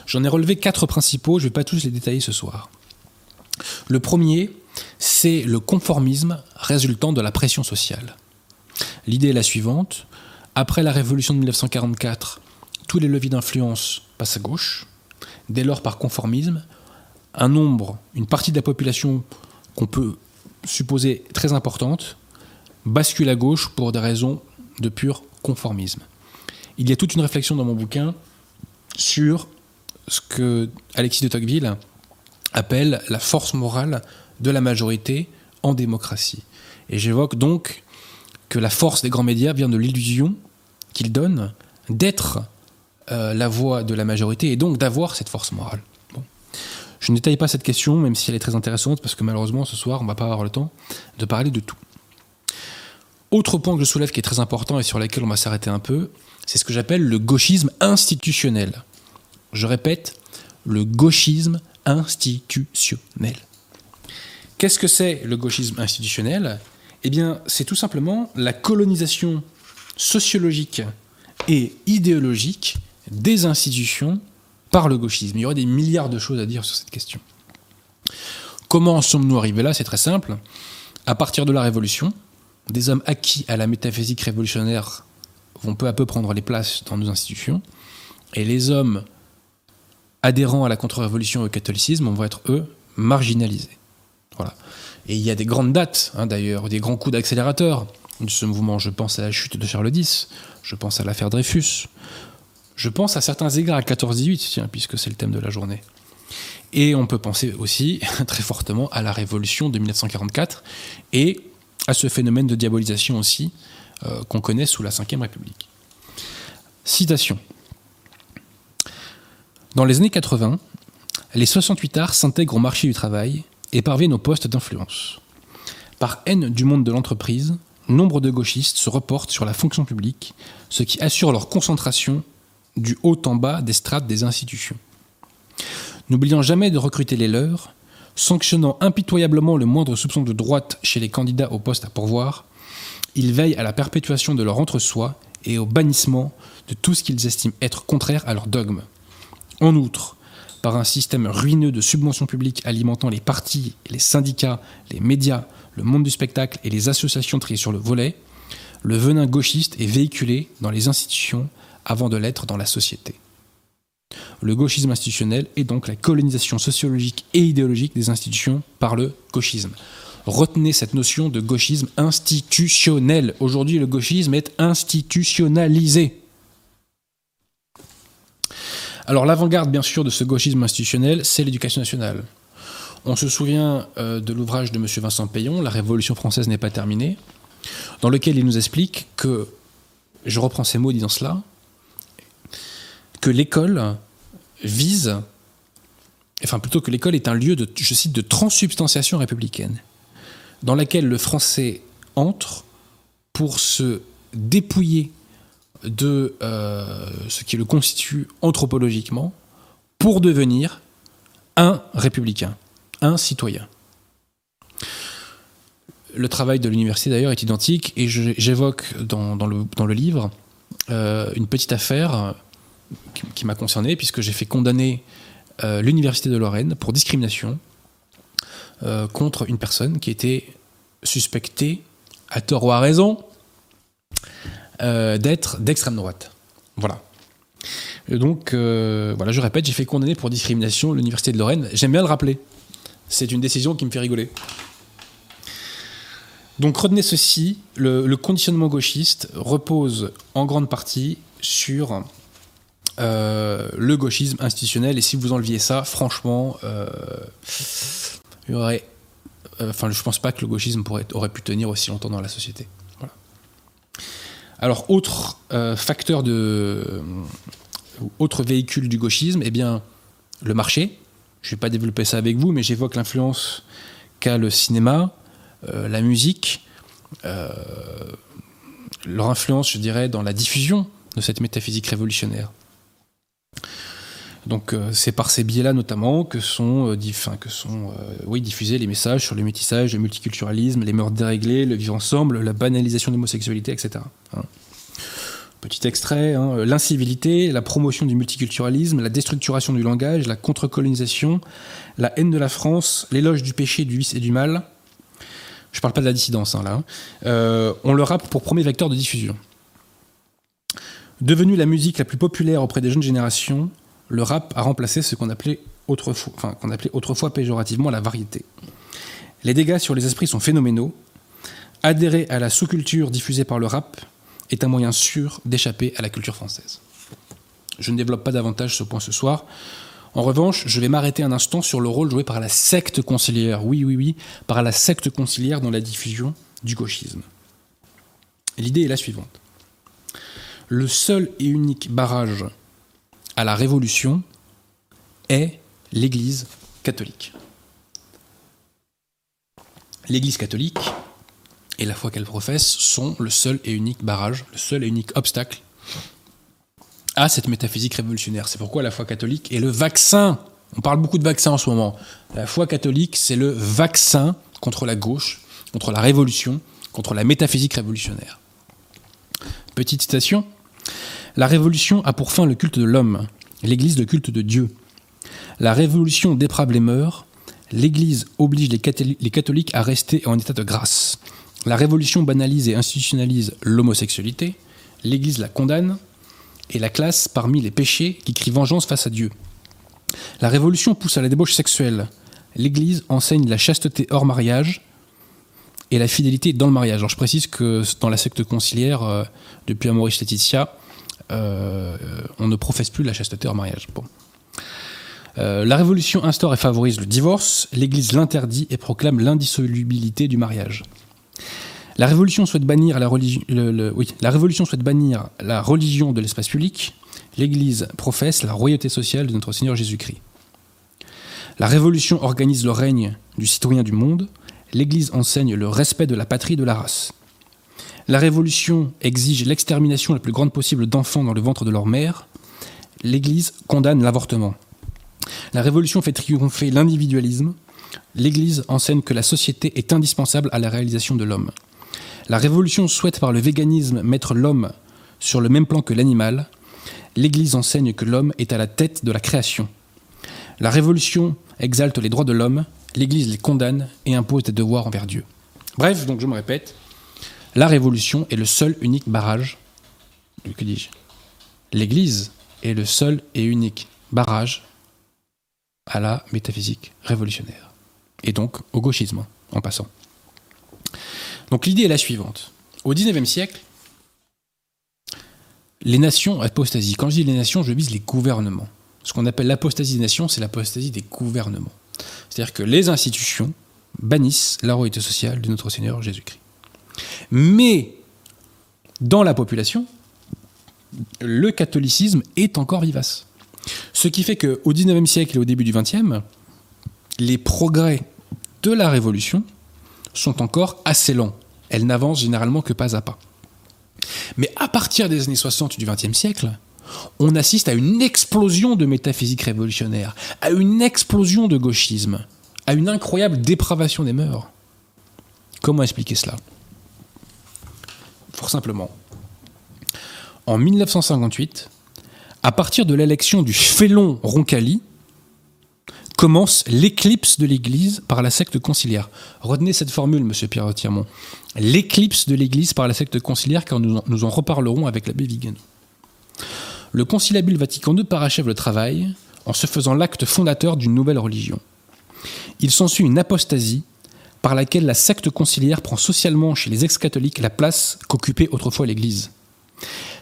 J'en ai relevé quatre principaux, je ne vais pas tous les détailler ce soir. Le premier, c'est le conformisme résultant de la pression sociale. L'idée est la suivante. Après la révolution de 1944, tous les leviers d'influence passent à gauche. Dès lors, par conformisme, un nombre, une partie de la population qu'on peut supposer très importante, bascule à gauche pour des raisons de pure conformisme. Il y a toute une réflexion dans mon bouquin sur ce que Alexis de Tocqueville appelle la force morale de la majorité en démocratie. Et j'évoque donc que la force des grands médias vient de l'illusion qu'ils donnent d'être euh, la voix de la majorité et donc d'avoir cette force morale. Je ne détaille pas cette question, même si elle est très intéressante, parce que malheureusement ce soir, on ne va pas avoir le temps de parler de tout. Autre point que je soulève qui est très important et sur lequel on va s'arrêter un peu, c'est ce que j'appelle le gauchisme institutionnel. Je répète, le gauchisme institutionnel. Qu'est-ce que c'est le gauchisme institutionnel? Eh bien, c'est tout simplement la colonisation sociologique et idéologique des institutions par le gauchisme. Il y aurait des milliards de choses à dire sur cette question. Comment en sommes-nous arrivés là? C'est très simple. À partir de la Révolution, des hommes acquis à la métaphysique révolutionnaire vont peu à peu prendre les places dans nos institutions, et les hommes adhérents à la contre-révolution et au catholicisme vont être, eux, marginalisés. Et il y a des grandes dates, hein, d'ailleurs, des grands coups d'accélérateur de ce mouvement. Je pense à la chute de Charles X, je pense à l'affaire Dreyfus, je pense à certains égards à 14-18, puisque c'est le thème de la journée. Et on peut penser aussi [laughs] très fortement à la révolution de 1944 et à ce phénomène de diabolisation aussi euh, qu'on connaît sous la Ve République. Citation. Dans les années 80, les 68 arts s'intègrent au marché du travail et parviennent aux postes d'influence. Par haine du monde de l'entreprise, nombre de gauchistes se reportent sur la fonction publique, ce qui assure leur concentration du haut en bas des strates des institutions. N'oubliant jamais de recruter les leurs, sanctionnant impitoyablement le moindre soupçon de droite chez les candidats au poste à pourvoir, ils veillent à la perpétuation de leur entre-soi et au bannissement de tout ce qu'ils estiment être contraire à leur dogme. En outre, par un système ruineux de subventions publiques alimentant les partis, les syndicats, les médias, le monde du spectacle et les associations triées sur le volet, le venin gauchiste est véhiculé dans les institutions avant de l'être dans la société. Le gauchisme institutionnel est donc la colonisation sociologique et idéologique des institutions par le gauchisme. Retenez cette notion de gauchisme institutionnel. Aujourd'hui, le gauchisme est institutionnalisé. Alors l'avant-garde, bien sûr, de ce gauchisme institutionnel, c'est l'éducation nationale. On se souvient euh, de l'ouvrage de M. Vincent Payon, La Révolution française n'est pas terminée, dans lequel il nous explique que, je reprends ces mots disant cela, que l'école vise, enfin plutôt que l'école est un lieu de, je cite, de transsubstantiation républicaine, dans laquelle le français entre pour se dépouiller de euh, ce qui le constitue anthropologiquement pour devenir un républicain, un citoyen. Le travail de l'université d'ailleurs est identique et j'évoque dans, le, livre euh, une petite affaire qui, m'a concerné puisque j'ai fait condamner euh, l'université de Lorraine pour discrimination contre une personne qui était suspectée, à tort ou à raison, euh, d'être d'extrême droite. Voilà. donc, euh, voilà, je répète, j'ai fait condamner pour discrimination l'Université de Lorraine. J'aime bien le rappeler. C'est une décision qui me fait rigoler. Donc retenez ceci, le, conditionnement gauchiste repose en grande partie sur euh, le gauchisme institutionnel. Et si vous enleviez ça, franchement, il y aurait... Enfin, je pense pas que le gauchisme aurait pu tenir aussi longtemps dans la société. Alors, autre euh, facteur de. Euh, autre véhicule du gauchisme, eh bien, le marché. Je ne vais pas développer ça avec vous, mais j'évoque l'influence qu'a le cinéma, euh, la musique, leur influence, je dirais, dans la diffusion de cette métaphysique révolutionnaire. Donc c'est par ces biais-là notamment que sont, que sont oui, diffusés les messages sur le métissage, le multiculturalisme, les mœurs déréglées, le vivre ensemble, la banalisation de l'homosexualité, etc. Hein. Petit extrait, hein, l'incivilité, la promotion du multiculturalisme, la déstructuration du langage, la contre-colonisation, la haine de la France, l'éloge du péché, du vice et du mal. Je ne parle pas de la dissidence hein, là. Euh, on le rappe pour premier vecteur de diffusion. Devenu la musique la plus populaire auprès des jeunes générations, le rap a remplacé ce qu'on appelait autrefois, péjorativement la variété. Les dégâts sur les esprits sont phénoménaux. Adhérer à la sous-culture diffusée par le rap est un moyen sûr d'échapper à la culture française. Je ne développe pas davantage ce point ce soir. En revanche, je vais m'arrêter un instant sur le rôle joué par la secte conciliaire, oui, oui, oui, par la secte conciliaire dans la diffusion du gauchisme. L'idée est la suivante. Le seul et unique barrage à la révolution est l'Église catholique. L'Église catholique et la foi qu'elle professe sont le seul et unique barrage, le seul et unique obstacle à cette métaphysique révolutionnaire. C'est pourquoi la foi catholique est le vaccin. On parle beaucoup de vaccin en ce moment. La foi catholique, c'est le vaccin contre la gauche, contre la révolution, contre la métaphysique révolutionnaire. Petite citation. La révolution a pour fin le culte de l'homme, l'Église le culte de Dieu. La révolution déprave les mœurs, l'Église oblige les catholiques à rester en état de grâce. La révolution banalise et institutionnalise l'homosexualité, l'Église la condamne et la classe parmi les péchés qui crient vengeance face à Dieu. La révolution pousse à la débauche sexuelle, l'Église enseigne la chasteté hors mariage et la fidélité dans le mariage. Alors je précise que dans la secte conciliaire, euh, depuis Amoris Laetitia, on ne professe plus la chasteté hors mariage. Euh, la révolution instaure et favorise le divorce, l'Église l'interdit et proclame l'indissolubilité du mariage. La Révolution souhaite bannir la, la Révolution souhaite bannir la religion de l'espace public. L'Église professe la royauté sociale de notre Seigneur Jésus-Christ. La Révolution organise le règne du citoyen du monde. L'Église enseigne le respect de la patrie et de la race. La révolution exige l'extermination la plus grande possible d'enfants dans le ventre de leur mère. L'Église condamne l'avortement. La révolution fait triompher l'individualisme. L'Église enseigne que la société est indispensable à la réalisation de l'homme. La révolution souhaite par le véganisme mettre l'homme sur le même plan que l'animal. L'Église enseigne que l'homme est à la tête de la création. La révolution exalte les droits de l'homme, l'Église les condamne et impose des devoirs envers Dieu. Bref, donc je me répète, la révolution est le seul unique barrage. Que dis-je L'Église est le seul et unique barrage à la métaphysique révolutionnaire. Et donc au gauchisme, en passant. Donc l'idée est la suivante. Au XIXe siècle, les nations apostasient. Quand je dis les nations, je vise les gouvernements. Ce qu'on appelle l'apostasie des nations, c'est l'apostasie des gouvernements. C'est-à-dire que les institutions bannissent la royauté sociale de notre Seigneur Jésus-Christ. Mais dans la population, le catholicisme est encore vivace. Ce qui fait qu'au XIXe siècle et au début du XXe, les progrès de la Révolution sont encore assez lents. Elles n'avancent généralement que pas à pas. Mais à partir des années 60 du XXe siècle, on assiste à une explosion de métaphysique révolutionnaire, à une explosion de gauchisme, à une incroyable dépravation des mœurs. Comment expliquer cela? Fort simplement. En 1958, à partir de l'élection du félon Roncalli, commence l'éclipse de l'Église par la secte conciliaire. Retenez cette formule, monsieur Pierre Tirmont. L'éclipse de l'Église par la secte conciliaire, car nous, nous en reparlerons avec l'abbé Vigano. Le conciliabule Vatican II parachève le travail en se faisant l'acte fondateur d'une nouvelle religion. Il s'ensuit une apostasie par laquelle la secte conciliaire prend socialement chez les ex-catholiques la place qu'occupait autrefois l'Église.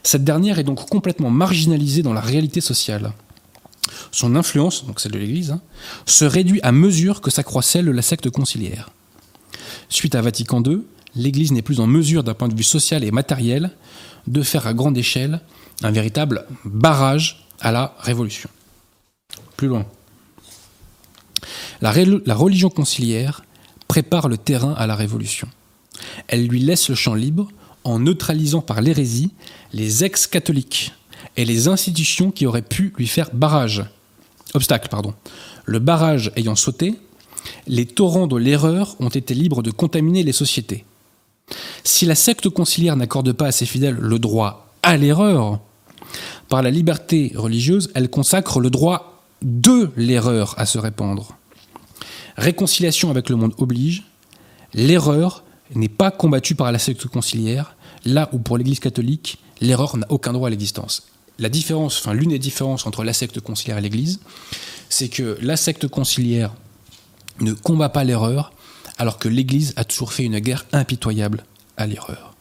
Cette dernière est donc complètement marginalisée dans la réalité sociale. Son influence, donc celle de l'Église, hein, se réduit à mesure que s'accroît celle de la secte conciliaire. Suite à Vatican II, l'Église n'est plus en mesure, d'un point de vue social et matériel, de faire à grande échelle un véritable barrage à la révolution. Plus loin. La, la religion conciliaire prépare le terrain à la révolution. Elle lui laisse le champ libre en neutralisant par l'hérésie les ex-catholiques et les institutions qui auraient pu lui faire barrage. Obstacle, pardon. Le barrage ayant sauté, les torrents de l'erreur ont été libres de contaminer les sociétés. Si la secte conciliaire n'accorde pas à ses fidèles le droit à l'erreur, par la liberté religieuse, elle consacre le droit de l'erreur à se répandre. Réconciliation avec le monde oblige, l'erreur n'est pas combattue par la secte conciliaire, là où pour l'Église catholique, l'erreur n'a aucun droit à l'existence. La différence, enfin l'une des différences entre la secte conciliaire et l'Église, c'est que la secte conciliaire ne combat pas l'erreur, alors que l'Église a toujours fait une guerre impitoyable à l'erreur.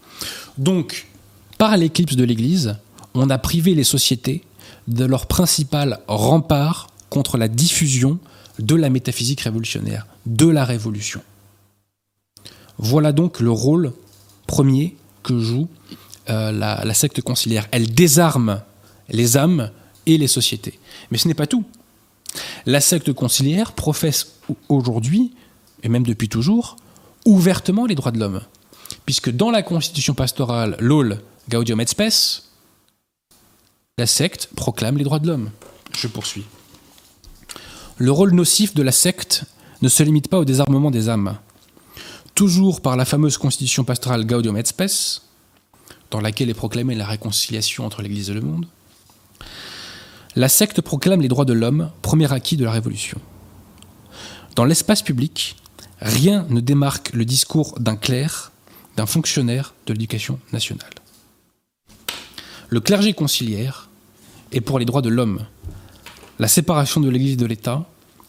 Donc, par l'éclipse de l'Église, on a privé les sociétés de leur principal rempart contre la diffusion de la métaphysique révolutionnaire, de la révolution. Voilà donc le rôle premier que joue euh, la, secte conciliaire. Elle désarme les âmes et les sociétés. Mais ce n'est pas tout. La secte conciliaire professe aujourd'hui, et même depuis toujours, ouvertement les droits de l'homme. Puisque dans la constitution pastorale, l'Aule Gaudium et Spes, la secte proclame les droits de l'homme. Je poursuis. Le rôle nocif de la secte ne se limite pas au désarmement des âmes. Toujours par la fameuse constitution pastorale Gaudium et Spes, dans laquelle est proclamée la réconciliation entre l'Église et le monde, la secte proclame les droits de l'homme, premier acquis de la Révolution. Dans l'espace public, rien ne démarque le discours d'un clerc, d'un fonctionnaire de l'éducation nationale. Le clergé conciliaire et pour les droits de l'homme, la séparation de l'Église de l'État,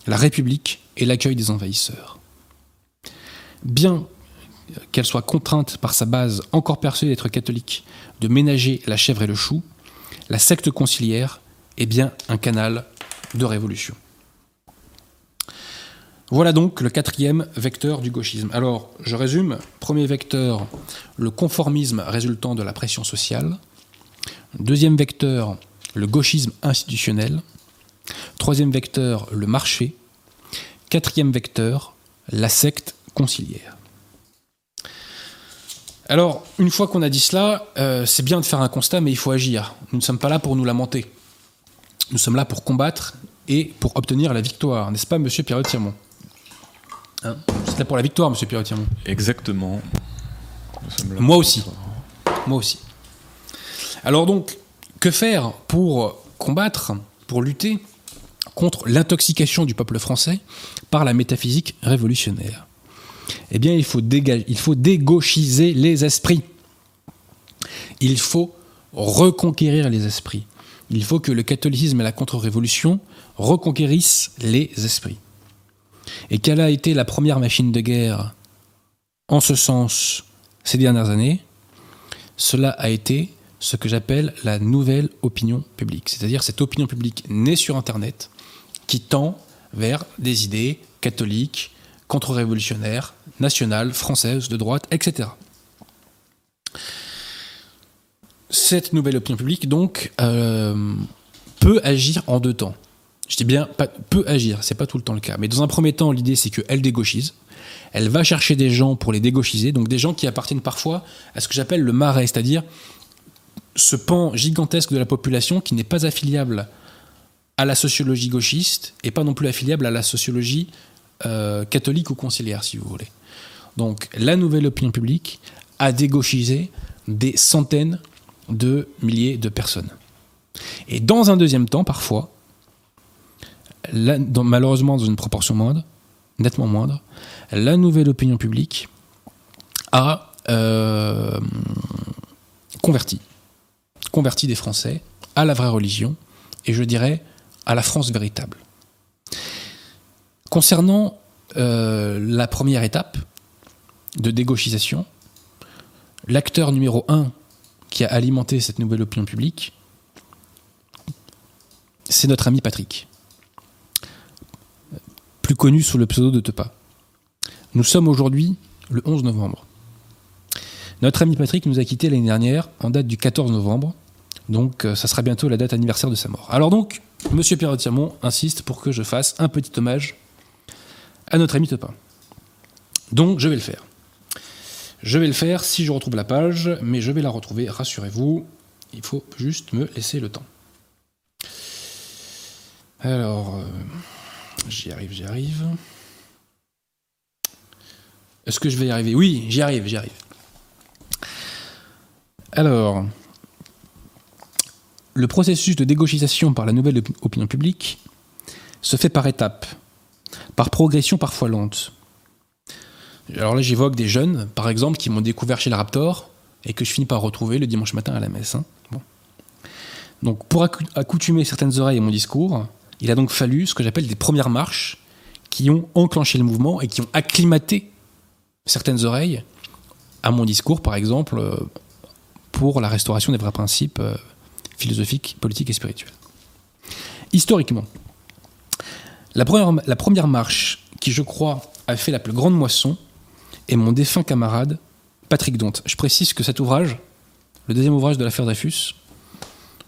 la République et l'accueil des envahisseurs. Bien qu'elle soit contrainte par sa base encore persuadée d'être catholique de ménager la chèvre et le chou, la secte conciliaire est bien un canal de révolution. Voilà donc le quatrième vecteur du gauchisme. Alors, je résume. Premier vecteur, le conformisme résultant de la pression sociale. Deuxième vecteur, le gauchisme institutionnel. Troisième vecteur, le marché. Quatrième vecteur, la secte conciliaire. Alors, une fois qu'on a dit cela, euh, c'est bien de faire un constat, mais il faut agir. Nous ne sommes pas là pour nous lamenter. Nous sommes là pour combattre et pour obtenir la victoire, n'est-ce pas, monsieur Pierre Tirmont? Hein? C'est là pour la victoire, monsieur Pierre Tirmont.
Exactement.
Moi aussi. Moi aussi. Alors donc, que faire pour combattre, pour lutter contre l'intoxication du peuple français par la métaphysique révolutionnaire Eh bien, il faut, il faut dégauchiser les esprits. Il faut reconquérir les esprits. Il faut que le catholicisme et la contre-révolution reconquérissent les esprits. Et quelle a été la première machine de guerre en ce sens ces dernières années? Cela a été ce que j'appelle la nouvelle opinion publique, c'est-à-dire cette opinion publique née sur Internet qui tend vers des idées catholiques, contre-révolutionnaires, nationales, françaises, de droite, etc. Cette nouvelle opinion publique, donc, euh, peut agir en deux temps. Je dis bien pas, peut agir, c'est pas tout le temps le cas. Mais dans un premier temps, l'idée c'est qu'elle dégauchise. Elle va chercher des gens pour les dégauchiser, donc des gens qui appartiennent parfois à ce que j'appelle le marais, c'est-à-dire ce pan gigantesque de la population qui n'est pas affiliable à la sociologie gauchiste et pas non plus affiliable à la sociologie euh, catholique ou conciliaire, si vous voulez. Donc la nouvelle opinion publique a dégauchisé des centaines de milliers de personnes. Et dans un deuxième temps, parfois, malheureusement dans une proportion moindre, nettement moindre, la nouvelle opinion publique a euh, converti, converti des Français à la vraie religion, et je dirais à la France véritable. Concernant euh, la première étape de dégauchisation, l'acteur numéro un qui a alimenté cette nouvelle opinion publique, c'est notre ami Patrick, plus connu sous le pseudo de Tepa. Nous sommes aujourd'hui le 11 novembre. Notre ami Patrick nous a quittés l'année dernière en date du 14 novembre, donc euh, ça sera bientôt la date anniversaire de sa mort. Alors donc, Monsieur Pierre Tirmont insiste pour que je fasse un petit hommage à notre ami Topin. Donc je vais le faire. Je vais le faire si je retrouve la page, mais je vais la retrouver, rassurez-vous. Il faut juste me laisser le temps. Alors, euh, j'y arrive, j'y arrive. Est-ce que je vais y arriver? Oui, j'y arrive, j'y arrive. Alors, le processus de dégauchisation par la nouvelle opinion publique se fait par étapes, par progression parfois lente. Alors là, j'évoque des jeunes, par exemple, qui m'ont découvert chez le Raptor et que je finis par retrouver le dimanche matin à la messe. Hein. Donc, pour accoutumer certaines oreilles à mon discours, il a donc fallu ce que j'appelle des premières marches qui ont enclenché le mouvement et qui ont acclimaté certaines oreilles à mon discours, par exemple, euh, pour la restauration des vrais principes philosophiques, politiques et spirituels. Historiquement, la première, la première marche qui, je crois, a fait la plus grande moisson est mon défunt camarade Patrick Dont. Je précise que cet ouvrage, le deuxième ouvrage de l'affaire Dreyfus,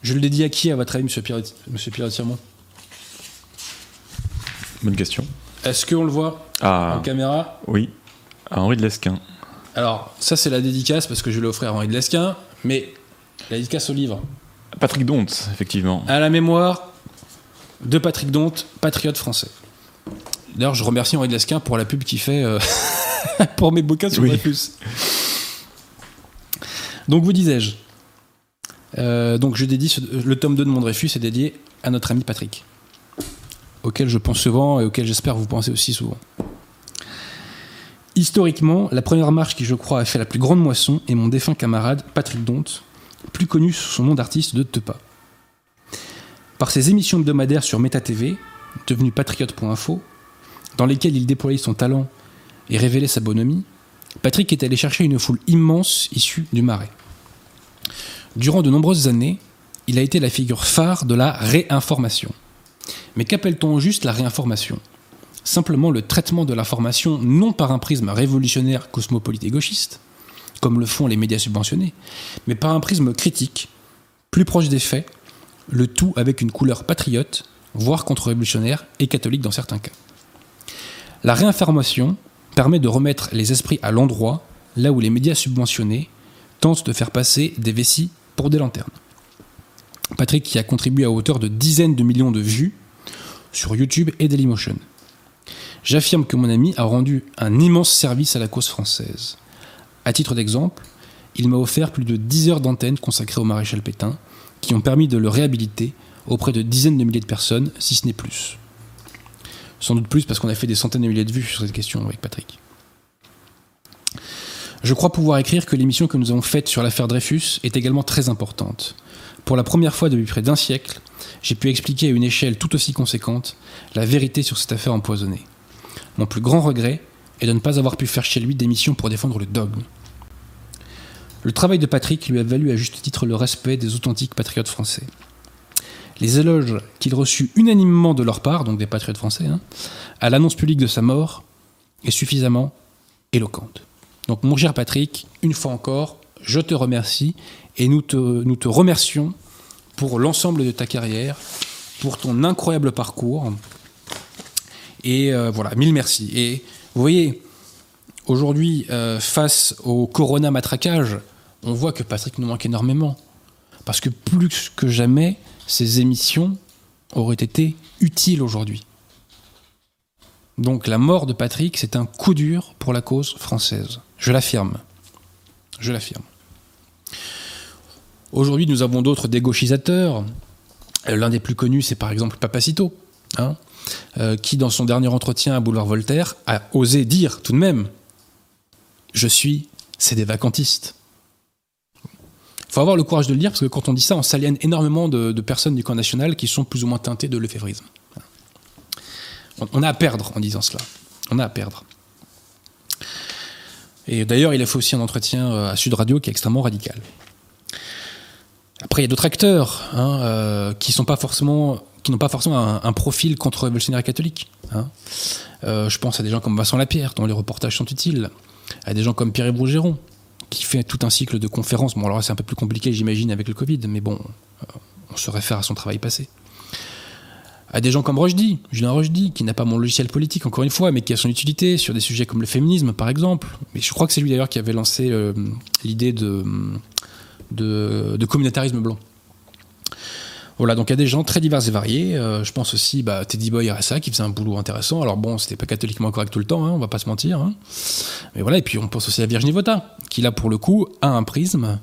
je le dédie à qui, à votre avis, monsieur Pierre, monsieur
Bonne question.
Est-ce qu'on le voit ah, en caméra?
Oui, à Henri de Lesquin.
Alors, ça, c'est la dédicace parce que je l'ai offert à Henri de Lesquin, mais la dédicace au livre.
Patrick Dont, effectivement.
À la mémoire de Patrick Dont, patriote français. D'ailleurs, je remercie Henri de Lesquin pour la pub qu'il fait euh, [laughs] pour mes bouquins sur Dreyfus. Donc, vous disais-je. Euh, donc, je dédie le tome 2 de mon Dreyfus est dédié à notre ami Patrick, auquel je pense souvent et auquel j'espère vous pensez aussi souvent. Historiquement, la première marche qui, je crois, a fait la plus grande moisson est mon défunt camarade Patrick Dont, plus connu sous son nom d'artiste de Tepa. Par ses émissions hebdomadaires sur Meta TV, devenu patriote.info, dans lesquelles il déployait son talent et révélait sa bonhomie, Patrick est allé chercher une foule immense issue du Marais. Durant de nombreuses années, il a été la figure phare de la réinformation. Mais qu'appelle-t-on juste la réinformation? Simplement le traitement de l'information non par un prisme révolutionnaire, cosmopolite et gauchiste, comme le font les médias subventionnés, mais par un prisme critique, plus proche des faits, le tout avec une couleur patriote, voire contre-révolutionnaire et catholique dans certains cas. La réinformation permet de remettre les esprits à l'endroit là où les médias subventionnés tentent de faire passer des vessies pour des lanternes. Patrick qui a contribué à hauteur de dizaines de millions de vues sur YouTube et Dailymotion. J'affirme que mon ami a rendu un immense service à la cause française. À titre d'exemple, il m'a offert plus de 10 heures d'antenne consacrées au maréchal Pétain, qui ont permis de le réhabiliter auprès de dizaines de milliers de personnes, si ce n'est plus. Sans doute plus parce qu'on a fait des centaines de milliers de vues sur cette question avec Patrick. Je crois pouvoir écrire que l'émission que nous avons faite sur l'affaire Dreyfus est également très importante. Pour la première fois depuis près d'un siècle, j'ai pu expliquer à une échelle tout aussi conséquente la vérité sur cette affaire empoisonnée. Mon plus grand regret est de ne pas avoir pu faire chez lui d'émission pour défendre le dogme. Le travail de Patrick lui a valu à juste titre le respect des authentiques patriotes français. Les éloges qu'il reçut unanimement de leur part, donc des patriotes français, hein, à l'annonce publique de sa mort, est suffisamment éloquente. Donc mon cher Patrick, une fois encore, je te remercie et nous te, nous te remercions pour l'ensemble de ta carrière, pour ton incroyable parcours. Et euh, voilà, mille merci. Et vous voyez, aujourd'hui, euh, face au corona matraquage, on voit que Patrick nous manque énormément. Parce que plus que jamais, ces émissions auraient été utiles aujourd'hui. Donc la mort de Patrick, c'est un coup dur pour la cause française. Je l'affirme. Je l'affirme. Aujourd'hui, nous avons d'autres dégauchisateurs. L'un des plus connus, c'est par exemple Papacito, hein, euh, qui, dans son dernier entretien à Boulevard Voltaire, a osé dire tout de même Je suis, c'est des vacantistes. Il faut avoir le courage de le dire, parce que quand on dit ça, on s'aliène énormément de, personnes du camp national qui sont plus ou moins teintées de lefévrisme. On a à perdre en disant cela. On a à perdre. Et d'ailleurs, il a fait aussi un entretien euh, à Sud Radio qui est extrêmement radical. Après, il y a d'autres acteurs hein, euh, qui sont pas forcément, qui n'ont pas forcément un, profil contre-révolutionnaire catholique. Hein. Euh, je pense à des gens comme Vincent Lapierre, dont les reportages sont utiles, à des gens comme Pierre Brougeron, qui fait tout un cycle de conférences. Bon, alors c'est un peu plus compliqué, j'imagine, avec le Covid, mais bon, euh, on se réfère à son travail passé. À des gens comme Rochdy, Julien Rochdy, qui n'a pas mon logiciel politique, encore une fois, mais qui a son utilité sur des sujets comme le féminisme, par exemple. Mais je crois que c'est lui d'ailleurs qui avait lancé euh, l'idée de, communautarisme blanc. Voilà, donc il y a des gens très divers et variés. Euh, je pense aussi bah, Teddy Boy RSA qui faisait un boulot intéressant. Alors bon, c'était pas catholiquement correct tout le temps, hein, on va pas se mentir. Hein. Mais voilà, et puis on pense aussi à Virginie Vota, qui là pour le coup a un prisme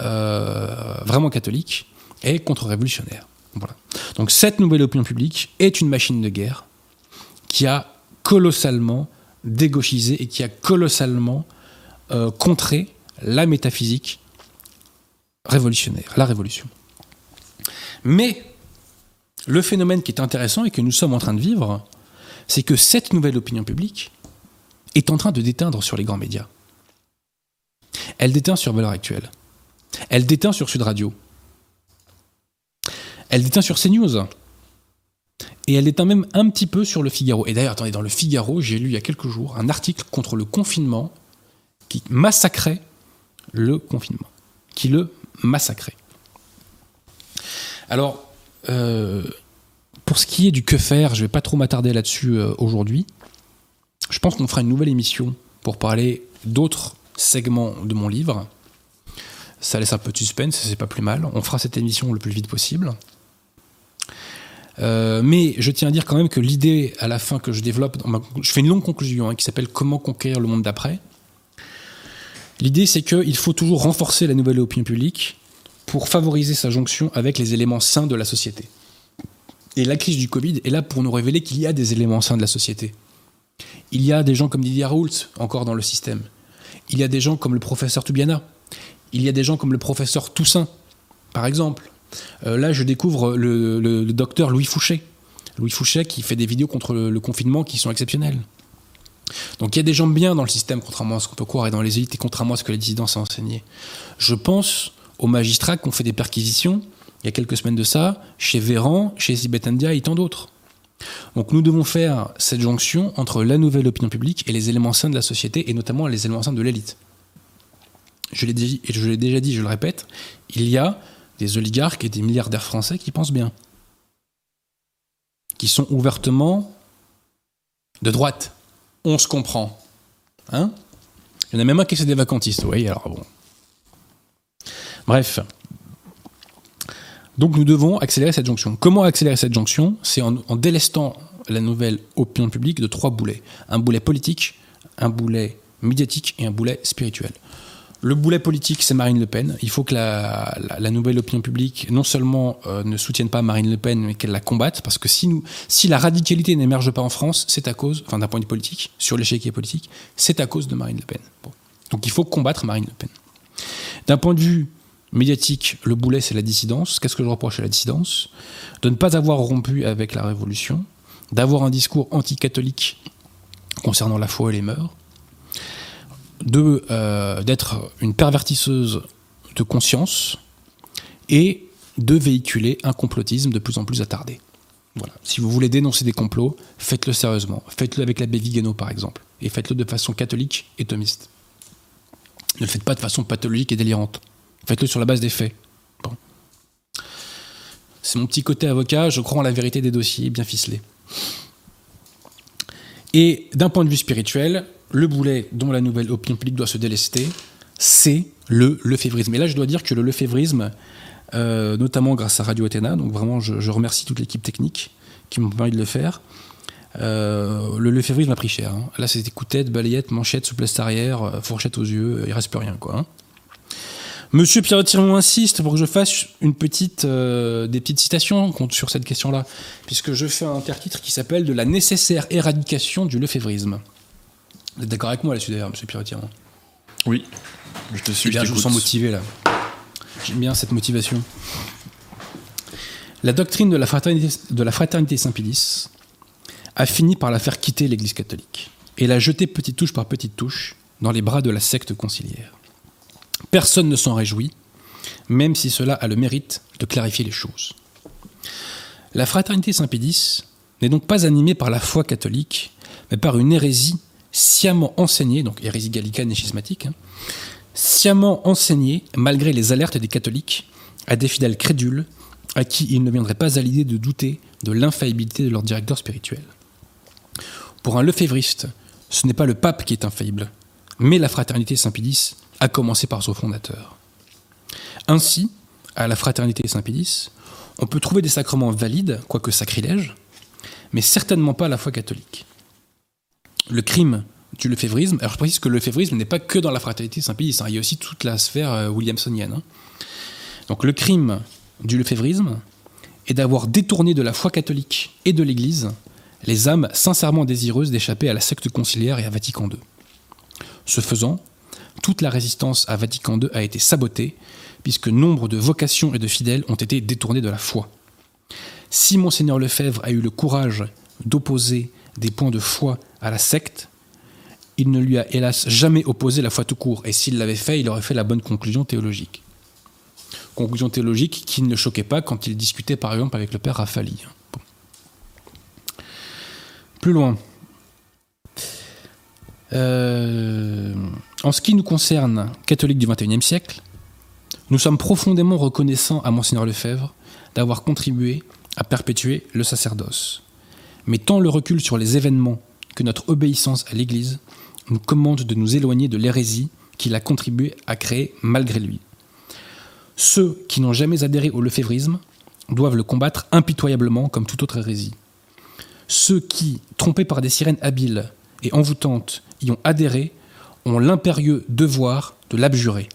euh, vraiment catholique et contre-révolutionnaire. Voilà. Donc cette nouvelle opinion publique est une machine de guerre qui a colossalement dégauchisé et qui a colossalement euh, contré la métaphysique révolutionnaire, la révolution. Mais le phénomène qui est intéressant et que nous sommes en train de vivre, c'est que cette nouvelle opinion publique est en train de déteindre sur les grands médias. Elle déteint sur Valeurs Actuelles. Elle déteint sur Sud Radio. Elle déteint sur CNews. Et elle déteint même un petit peu sur le Figaro. Et d'ailleurs, attendez, dans le Figaro, j'ai lu il y a quelques jours un article contre le confinement qui massacrait le confinement, qui le massacrait. Alors, euh, pour ce qui est du que faire, je ne vais pas trop m'attarder là-dessus euh, aujourd'hui. Je pense qu'on fera une nouvelle émission pour parler d'autres segments de mon livre. Ça laisse un peu de suspense, c'est pas plus mal. On fera cette émission le plus vite possible. Euh, mais je tiens à dire quand même que l'idée à la fin que je développe, je fais une longue conclusion hein, qui s'appelle Comment conquérir le monde d'après. L'idée c'est qu'il faut toujours renforcer la nouvelle opinion publique pour favoriser sa jonction avec les éléments sains de la société. Et la crise du Covid est là pour nous révéler qu'il y a des éléments sains de la société. Il y a des gens comme Didier Raoult encore dans le système. Il y a des gens comme le professeur Toubiana. Il y a des gens comme le professeur Toussaint, par exemple. Euh, là, je découvre le, docteur Louis Fouché. Louis Fouché qui fait des vidéos contre le, le, confinement qui sont exceptionnelles. Donc il y a des gens bien dans le système, contrairement à ce qu'on peut croire, et dans les élites, et contrairement à ce que les dissidents ont enseigné. Je pense aux magistrats qui ont fait des perquisitions il y a quelques semaines de ça, chez Véran, chez Zibetandia et tant d'autres. Donc nous devons faire cette jonction entre la nouvelle opinion publique et les éléments sains de la société, et notamment les éléments sains de l'élite. Je l'ai déjà dit, je le répète, il y a des oligarques et des milliardaires français qui pensent bien, qui sont ouvertement de droite. On se comprend. Hein? Il y en a même un qui c'est des vacantistes, voyez, alors bon. Bref. Donc nous devons accélérer cette jonction. Comment accélérer cette jonction? C'est en, délestant la nouvelle opinion publique de trois boulets. Un boulet politique, un boulet médiatique et un boulet spirituel. Le boulet politique, c'est Marine Le Pen. Il faut que la, nouvelle opinion publique, non seulement euh, ne soutienne pas Marine Le Pen, mais qu'elle la combatte, parce que si, la radicalité n'émerge pas en France, c'est à cause, enfin d'un point de vue politique, sur l'échiquier politique, c'est à cause de Marine Le Pen. Donc il faut combattre Marine Le Pen. D'un point de vue médiatique, le boulet, c'est la dissidence. Qu'est-ce que je reproche à la dissidence? De ne pas avoir rompu avec la Révolution, d'avoir un discours anticatholique concernant la foi et les mœurs, euh, d'être une pervertisseuse de conscience et de véhiculer un complotisme de plus en plus attardé. Voilà. Si vous voulez dénoncer des complots, faites-le sérieusement. Faites-le avec l'abbé Vigano, par exemple. Et faites-le de façon catholique et thomiste. Ne le faites pas de façon pathologique et délirante. Faites-le sur la base des faits. C'est mon petit côté avocat, je crois en la vérité des dossiers bien ficelés. Et d'un point de vue spirituel, le boulet dont la nouvelle opinion publique doit se délester, c'est le lefévrisme. Et là, je dois dire que le lefévrisme, euh, notamment grâce à Radio Athéna, donc vraiment, je, remercie toute l'équipe technique qui m'ont permis de le faire. Euh, le lefévrisme a pris cher. hein. Là, c'était coup de tête, balayette, manchette, souplesse arrière, euh, fourchette aux yeux, il reste plus rien, quoi. hein. Monsieur Pierre Tiron insiste pour que je fasse une petite, euh, des petites citations sur cette question-là, puisque je fais un intertitre qui s'appelle De la nécessaire éradication du lefévrisme. Vous êtes d'accord avec moi là-dessus d'ailleurs, monsieur Pierre Tiron
Oui, je te suis.
Eh bien, je vous sens motivé là. J'aime bien cette motivation. La doctrine de la fraternité, de la fraternité Saint-Pédis a fini par la faire quitter l'Église catholique et la jeter petite touche par petite touche dans les bras de la secte conciliaire. Personne ne s'en réjouit, même si cela a le mérite de clarifier les choses. La fraternité Saint-Pédis n'est donc pas animée par la foi catholique, mais par une hérésie sciemment enseignée, donc hérésie gallicane et schismatique, hein, sciemment enseignée, malgré les alertes des catholiques, à des fidèles crédules, à qui il ne viendrait pas à l'idée de douter de l'infaillibilité de leur directeur spirituel. Pour un lefévriste, ce n'est pas le pape qui est infaillible, mais la fraternité Saint-Pédis, à commencer par son fondateur. Ainsi, à la fraternité Saint-Pédis, on peut trouver des sacrements valides, quoique sacrilèges, mais certainement pas la foi catholique. Le crime du lefévrisme, alors je précise que le lefévrisme n'est pas que dans la fraternité Saint-Pédis, hein, il y a aussi toute la sphère euh, williamsonienne. hein. Donc le crime du lefévrisme est d'avoir détourné de la foi catholique et de l'Église les âmes sincèrement désireuses d'échapper à la secte conciliaire et à Vatican II. Ce faisant, toute la résistance à Vatican II a été sabotée, puisque nombre de vocations et de fidèles ont été détournés de la foi. Si Monseigneur Lefebvre a eu le courage d'opposer des points de foi à la secte, il ne lui a hélas jamais opposé la foi tout court, et s'il l'avait fait, il aurait fait la bonne conclusion théologique. Conclusion théologique qui ne choquait pas quand il discutait par exemple avec le père Rafali. Plus loin. Euh, en ce qui nous concerne, catholiques du XXIe siècle, nous sommes profondément reconnaissants à Monseigneur Lefebvre d'avoir contribué à perpétuer le sacerdoce. Mais tant le recul sur les événements que notre obéissance à l'Église nous commande de nous éloigner de l'hérésie qu'il a contribué à créer malgré lui. Ceux qui n'ont jamais adhéré au lefévrisme doivent le combattre impitoyablement comme toute autre hérésie. Ceux qui, trompés par des sirènes habiles et envoûtantes, y ont adhéré ont l'impérieux devoir de l'abjurer.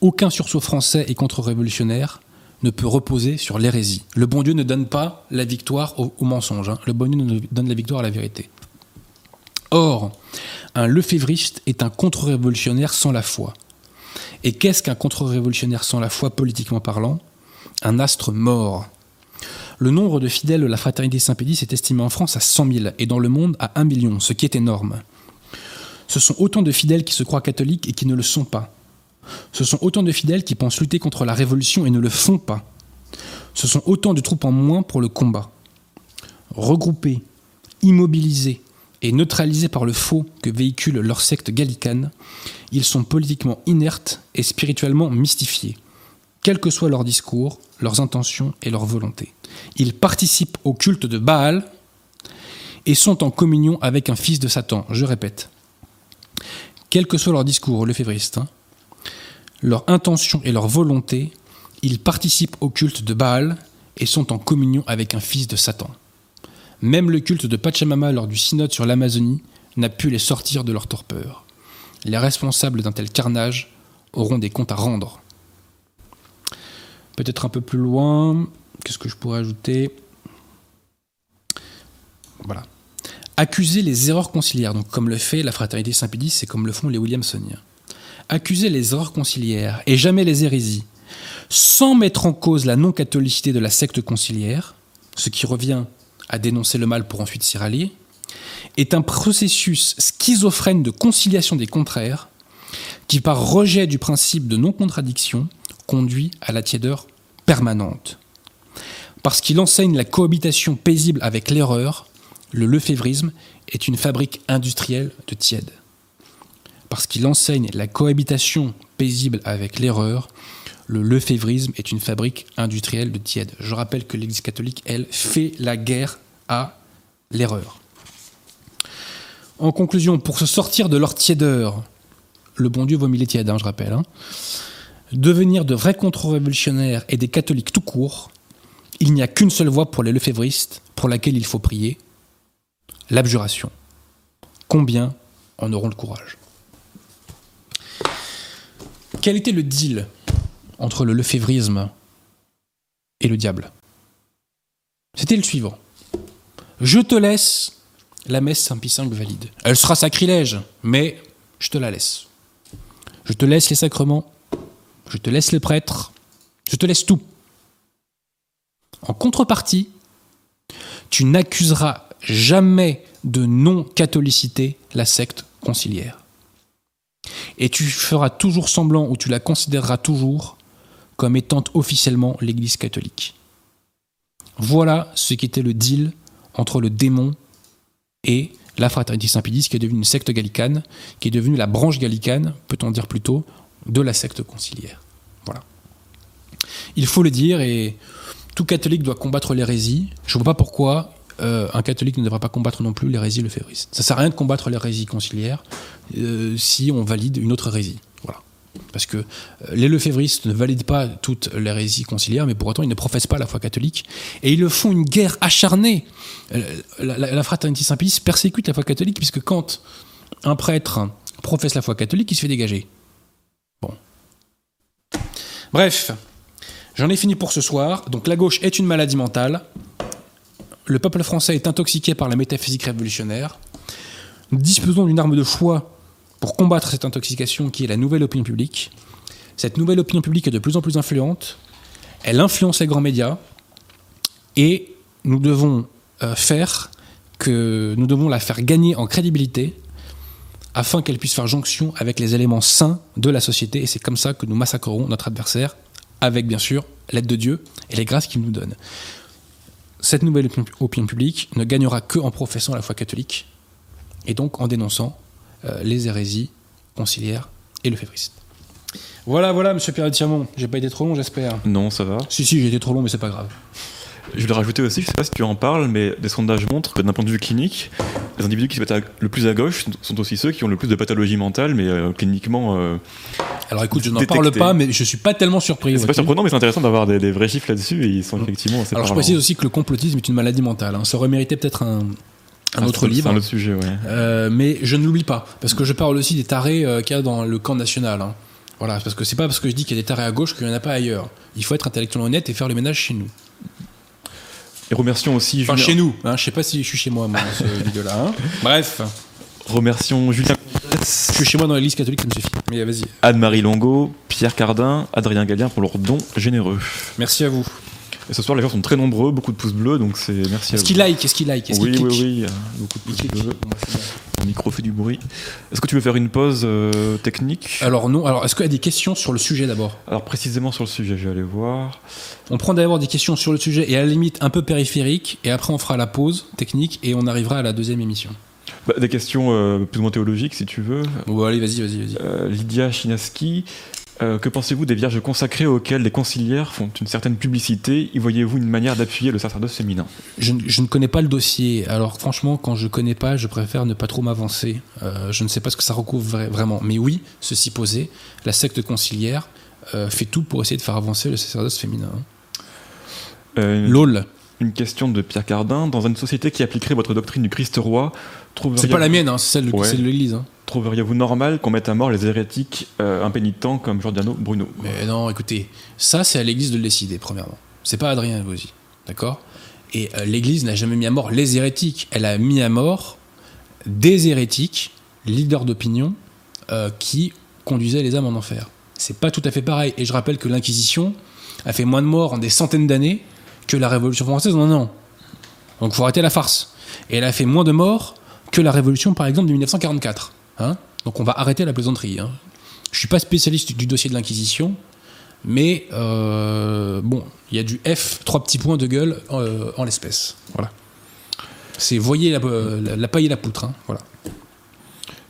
Aucun sursaut français et contre-révolutionnaire ne peut reposer sur l'hérésie. Le bon Dieu ne donne pas la victoire au, mensonge. hein. Le bon Dieu ne donne la victoire à la vérité. Or, un lefévriste est un contre-révolutionnaire sans la foi. Et qu'est-ce qu'un contre-révolutionnaire sans la foi politiquement parlant? Un astre mort. Le nombre de fidèles de la fraternité Saint-Pédis est estimé en France à 100 000 et dans le monde à 1 million, ce qui est énorme. Ce sont autant de fidèles qui se croient catholiques et qui ne le sont pas. Ce sont autant de fidèles qui pensent lutter contre la révolution et ne le font pas. Ce sont autant de troupes en moins pour le combat. Regroupés, immobilisés et neutralisés par le faux que véhicule leur secte gallicane, ils sont politiquement inertes et spirituellement mystifiés, quels que soient leurs discours, leurs intentions et leurs volontés. Ils participent au culte de Baal et sont en communion avec un fils de Satan, je répète. Quel que soit leur discours lefévriste, hein, leur intention et leur volonté, ils participent au culte de Baal et sont en communion avec un fils de Satan. Même le culte de Pachamama lors du synode sur l'Amazonie n'a pu les sortir de leur torpeur. Les responsables d'un tel carnage auront des comptes à rendre. Peut-être un peu plus loin, qu'est-ce que je pourrais ajouter? Voilà. Accuser les erreurs conciliaires, donc comme le fait la fraternité Saint-Pédis et comme le font les Williamsoniens. Accuser les erreurs conciliaires et jamais les hérésies, sans mettre en cause la non-catholicité de la secte conciliaire, ce qui revient à dénoncer le mal pour ensuite s'y rallier, est un processus schizophrène de conciliation des contraires qui, par rejet du principe de non-contradiction, conduit à la tiédeur permanente. Parce qu'il enseigne la cohabitation paisible avec l'erreur, le lefévrisme est une fabrique industrielle de tiède. Parce qu'il enseigne la cohabitation paisible avec l'erreur, le lefévrisme est une fabrique industrielle de tiède. Je rappelle que l'Église catholique, elle, fait la guerre à l'erreur. En conclusion, pour se sortir de leur tiédeur, le bon Dieu vomit les tièdes, hein, je rappelle, hein, devenir de vrais contre-révolutionnaires et des catholiques tout court, il n'y a qu'une seule voie pour les lefévristes, pour laquelle il faut prier, l'abjuration. Combien en auront le courage? Quel était le deal entre le lefévrisme et le diable? C'était le suivant. Je te laisse la messe Saint-Pie V valide. Elle sera sacrilège, mais je te la laisse. Je te laisse les sacrements, je te laisse les prêtres, je te laisse tout. En contrepartie, tu n'accuseras jamais de non-catholicité la secte conciliaire. Et tu feras toujours semblant, ou tu la considéreras toujours, comme étant officiellement l'Église catholique. Voilà ce qui était le deal entre le démon et la fraternité Saint-Pédis, qui est devenue une secte gallicane, qui est devenue la branche gallicane, peut-on dire plutôt, de la secte conciliaire. Voilà. Il faut le dire, et tout catholique doit combattre l'hérésie. Je ne vois pas pourquoi euh, un catholique ne devrait pas combattre non plus l'hérésie lefévriste. Ça sert à rien de combattre l'hérésie conciliaire euh, si on valide une autre hérésie. Voilà. Parce que euh, les lefévristes ne valident pas toute l'hérésie conciliaire, mais pour autant ils ne professent pas la foi catholique. Et ils le font une guerre acharnée. La, la- fraternité Saint-Pédis persécute la foi catholique, puisque quand un prêtre professe la foi catholique, il se fait dégager. Bon. Bref, j'en ai fini pour ce soir. Donc la gauche est une maladie mentale. Le peuple français est intoxiqué par la métaphysique révolutionnaire. Disposons d'une arme de choix pour combattre cette intoxication qui est la nouvelle opinion publique. Cette nouvelle opinion publique est de plus en plus influente. Elle influence les grands médias. Et nous devons euh, faire que nous devons la faire gagner en crédibilité afin qu'elle puisse faire jonction avec les éléments sains de la société. Et c'est comme ça que nous massacrerons notre adversaire, avec bien sûr l'aide de Dieu et les grâces qu'il nous donne. Cette nouvelle opinion- opinion publique ne gagnera que en professant la foi catholique et donc en dénonçant euh, les hérésies conciliaires et le févriste. Voilà, voilà, monsieur Pierre Tiamon. J'ai pas été trop long, j'espère.
Non, ça va.
Si, si, j'ai été trop long, mais c'est pas grave.
Je voulais rajouter aussi, je sais pas si tu en parles, mais des sondages montrent que d'un point de vue clinique, les individus qui se mettent à- le plus à gauche sont- aussi ceux qui ont le plus de pathologies mentales, mais euh, cliniquement. euh,
Alors écoute, je n'en parle pas, mais je suis pas tellement surpris.
c'est pas surprenant, mais c'est intéressant d'avoir des, des vrais chiffres là-dessus, et ils sont effectivement assez
Alors je précise aussi que le complotisme est une maladie mentale. hein. Ça aurait mérité peut-être un, un
Ah,
autre
c'est-
livre.
C'est un autre sujet, ouais.
Euh, mais je ne l'oublie pas, parce que je parle aussi des tarés euh, qu'il y a dans le camp national. hein. Voilà, parce que c'est pas parce que je dis qu'il y a des tarés à gauche qu'il n'y en a pas ailleurs. Il faut être intellectuellement honnête et faire le ménage chez nous.
Et remercions aussi
Enfin,
Julien,
chez nous. Hein. Je sais pas si je suis chez moi, moi, dans ce [laughs] vidéo-là. hein. Bref,
remercions Julien
je suis chez moi dans l'église catholique, ça me suffit. Mais vas-y.
Anne-Marie Longo, Pierre Cardin, Adrien Gallien pour leurs dons généreux.
Merci à vous.
Et ce soir, les gens sont très nombreux, beaucoup de pouces bleus, donc c'est merci à
Est-ce
vous.
qu'il like Est-ce qu'il like
Oui, oui, oui, beaucoup de pouces bleus. Le micro fait du bruit. Est-ce que tu veux faire une pause euh, technique?
Alors non. Alors est-ce qu'il y a des questions sur le sujet d'abord?
Alors précisément sur le sujet, je vais aller voir.
On prend d'abord des questions sur le sujet et à la limite un peu périphériques, et après on fera la pause technique et on arrivera à la deuxième émission.
Bah, des questions euh, plus ou moins théologiques, si tu veux.
Bon, allez, vas-y, vas-y, vas-y.
Euh, Lydia Chinaski. Euh, que pensez-vous des vierges consacrées auxquelles les conciliaires font une certaine publicité Y voyez-vous une manière d'appuyer le sacerdoce féminin
je, je, ne connais pas le dossier. Alors franchement, quand je connais pas, je préfère ne pas trop m'avancer. Euh, je ne sais pas ce que ça recouvre vraiment. Mais oui, ceci posé, la secte conciliaire euh, fait tout pour essayer de faire avancer le sacerdoce féminin.
Euh,
LOL.
Une question de Pierre Cardin. Dans une société qui appliquerait votre doctrine du Christ roi,
c'est pas la mienne, hein, c'est celle de,
Ouais.
celle de l'Église. hein.
trouveriez-vous normal qu'on mette à mort les hérétiques euh, impénitents comme Giordano Bruno?
Mais non, écoutez, ça c'est à l'Église de le décider, premièrement. C'est pas Adrien Elvosi, d'accord? Et euh, l'Église n'a jamais mis à mort les hérétiques. Elle a mis à mort des hérétiques, leaders d'opinion, euh, qui conduisaient les âmes en enfer. C'est pas tout à fait pareil. Et je rappelle que l'Inquisition a fait moins de morts en des centaines d'années que la Révolution française en un an. Donc faut arrêter la farce. Et elle a fait moins de morts que la Révolution, par exemple, de 1944. hein. Donc on va arrêter la plaisanterie. hein. Je suis pas spécialiste du dossier de l'Inquisition, mais euh, bon, il y a du F, trois petits points de gueule euh, en l'espèce. Voilà. C'est voyez la, la, la paille et la poutre. hein. Voilà.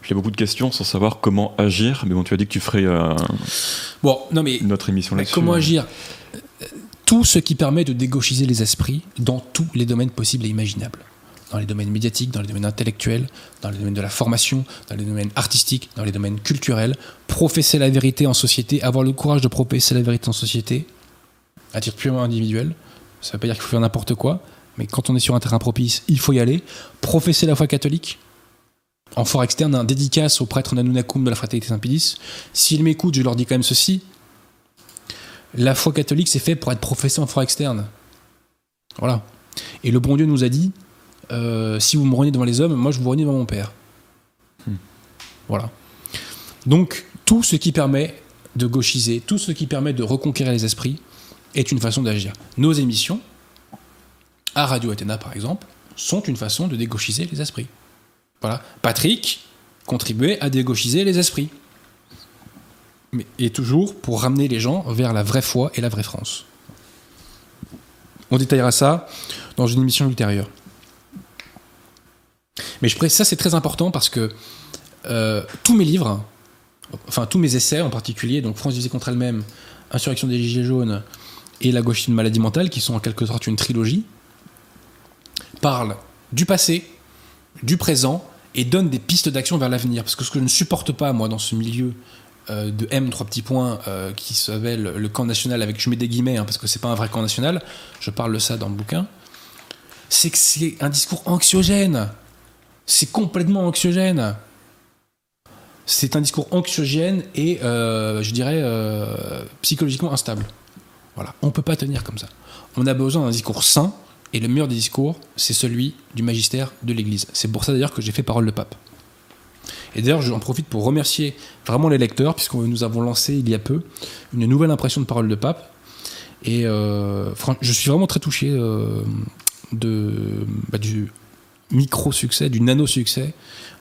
Il y a beaucoup de questions sans savoir comment agir, mais bon, tu as dit que tu ferais euh,
Bon, non mais
une autre émission
Mais
là-dessus.
comment agir? Tout ce qui permet de dégauchiser les esprits dans tous les domaines possibles et imaginables. Dans les domaines médiatiques, dans les domaines intellectuels, dans les domaines de la formation, dans les domaines artistiques, dans les domaines culturels. Professer la vérité en société, avoir le courage de professer la vérité en société, à titre purement individuel. Ça ne veut pas dire qu'il faut faire n'importe quoi, mais quand on est sur un terrain propice, il faut y aller. Professer la foi catholique. En fort externe, un dédicace au prêtre Nanunakum de la fraternité Saint-Pédis. S'ils m'écoutent, je leur dis quand même ceci la foi catholique, c'est fait pour être professé en foi externe. Voilà. Et le bon Dieu nous a dit euh, si vous me reniez devant les hommes, moi je vous renie devant mon Père.
Hmm.
Voilà. Donc, tout ce qui permet de gauchiser, tout ce qui permet de reconquérir les esprits est une façon d'agir. Nos émissions, à Radio Athéna par exemple, sont une façon de dégauchiser les esprits. Voilà. Patrick contribuait à dégauchiser les esprits. Et toujours pour ramener les gens vers la vraie foi et la vraie France. On détaillera ça dans une émission ultérieure. Mais je ça c'est très important parce que euh, tous mes livres, enfin tous mes essais en particulier, donc France divisée contre elle-même, Insurrection des Gilets jaunes et La gauche une maladie mentale, qui sont en quelque sorte une trilogie, parlent du passé, du présent et donnent des pistes d'action vers l'avenir. Parce que ce que je ne supporte pas, moi, dans ce milieu euh, de M, trois petits points, euh, qui s'appelle le camp national, avec je mets des guillemets, hein, parce que c'est pas un vrai camp national, je parle de ça dans le bouquin, c'est que c'est un discours anxiogène. C'est complètement anxiogène. C'est un discours anxiogène et, euh, je dirais, euh, psychologiquement instable. Voilà, on peut pas tenir comme ça. On a besoin d'un discours sain, et le meilleur des discours, c'est celui du magistère de l'Église. C'est pour ça d'ailleurs que j'ai fait Parole de Pape. Et d'ailleurs, j'en profite pour remercier vraiment les lecteurs, puisque nous avons lancé il y a peu une nouvelle impression de Parole de Pape. Et euh, je suis vraiment très touché euh, bah, du micro-succès, du nano-succès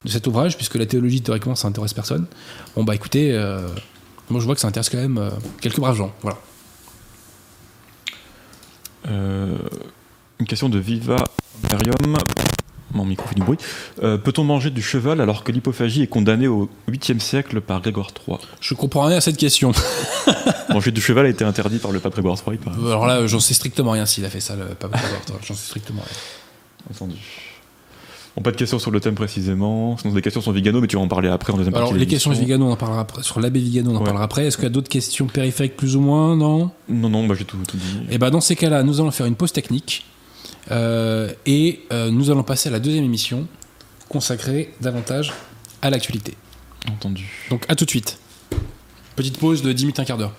de cet ouvrage, puisque la théologie, théoriquement, ça intéresse personne. Bon, bah écoutez, euh, moi je vois que ça intéresse quand même quelques braves gens. Voilà.
Une question de Viva Imperium. Mon micro fait du bruit. Euh, Peut-on manger du cheval alors que l'hypophagie est condamnée au 8e siècle par Grégoire III
Je comprends rien à cette question. [laughs]
Manger du cheval a été interdit par le pape Grégoire III, il paraît.
Alors là, j'en sais strictement rien s'il a fait ça, le pape Grégoire III. J'en sais strictement rien.
Entendu. Bon, pas de questions sur le thème précisément. Sinon, des questions sur Vigano, mais tu vas en parler après en deuxième
Alors,
partie. de
les questions. Vigano, on en parlera après. Sur l'abbé Vigano, on en
Ouais.
parlera après. Est-ce qu'il y a d'autres questions périphériques plus ou moins Non
Non, non, bah, j'ai tout, tout dit.
Et ben dans ces cas-là, nous allons faire une pause technique. Euh, et euh, nous allons passer à la deuxième émission consacrée davantage à l'actualité.
Entendu.
Donc à tout de suite. Petite pause de 10 minutes, un quart d'heure.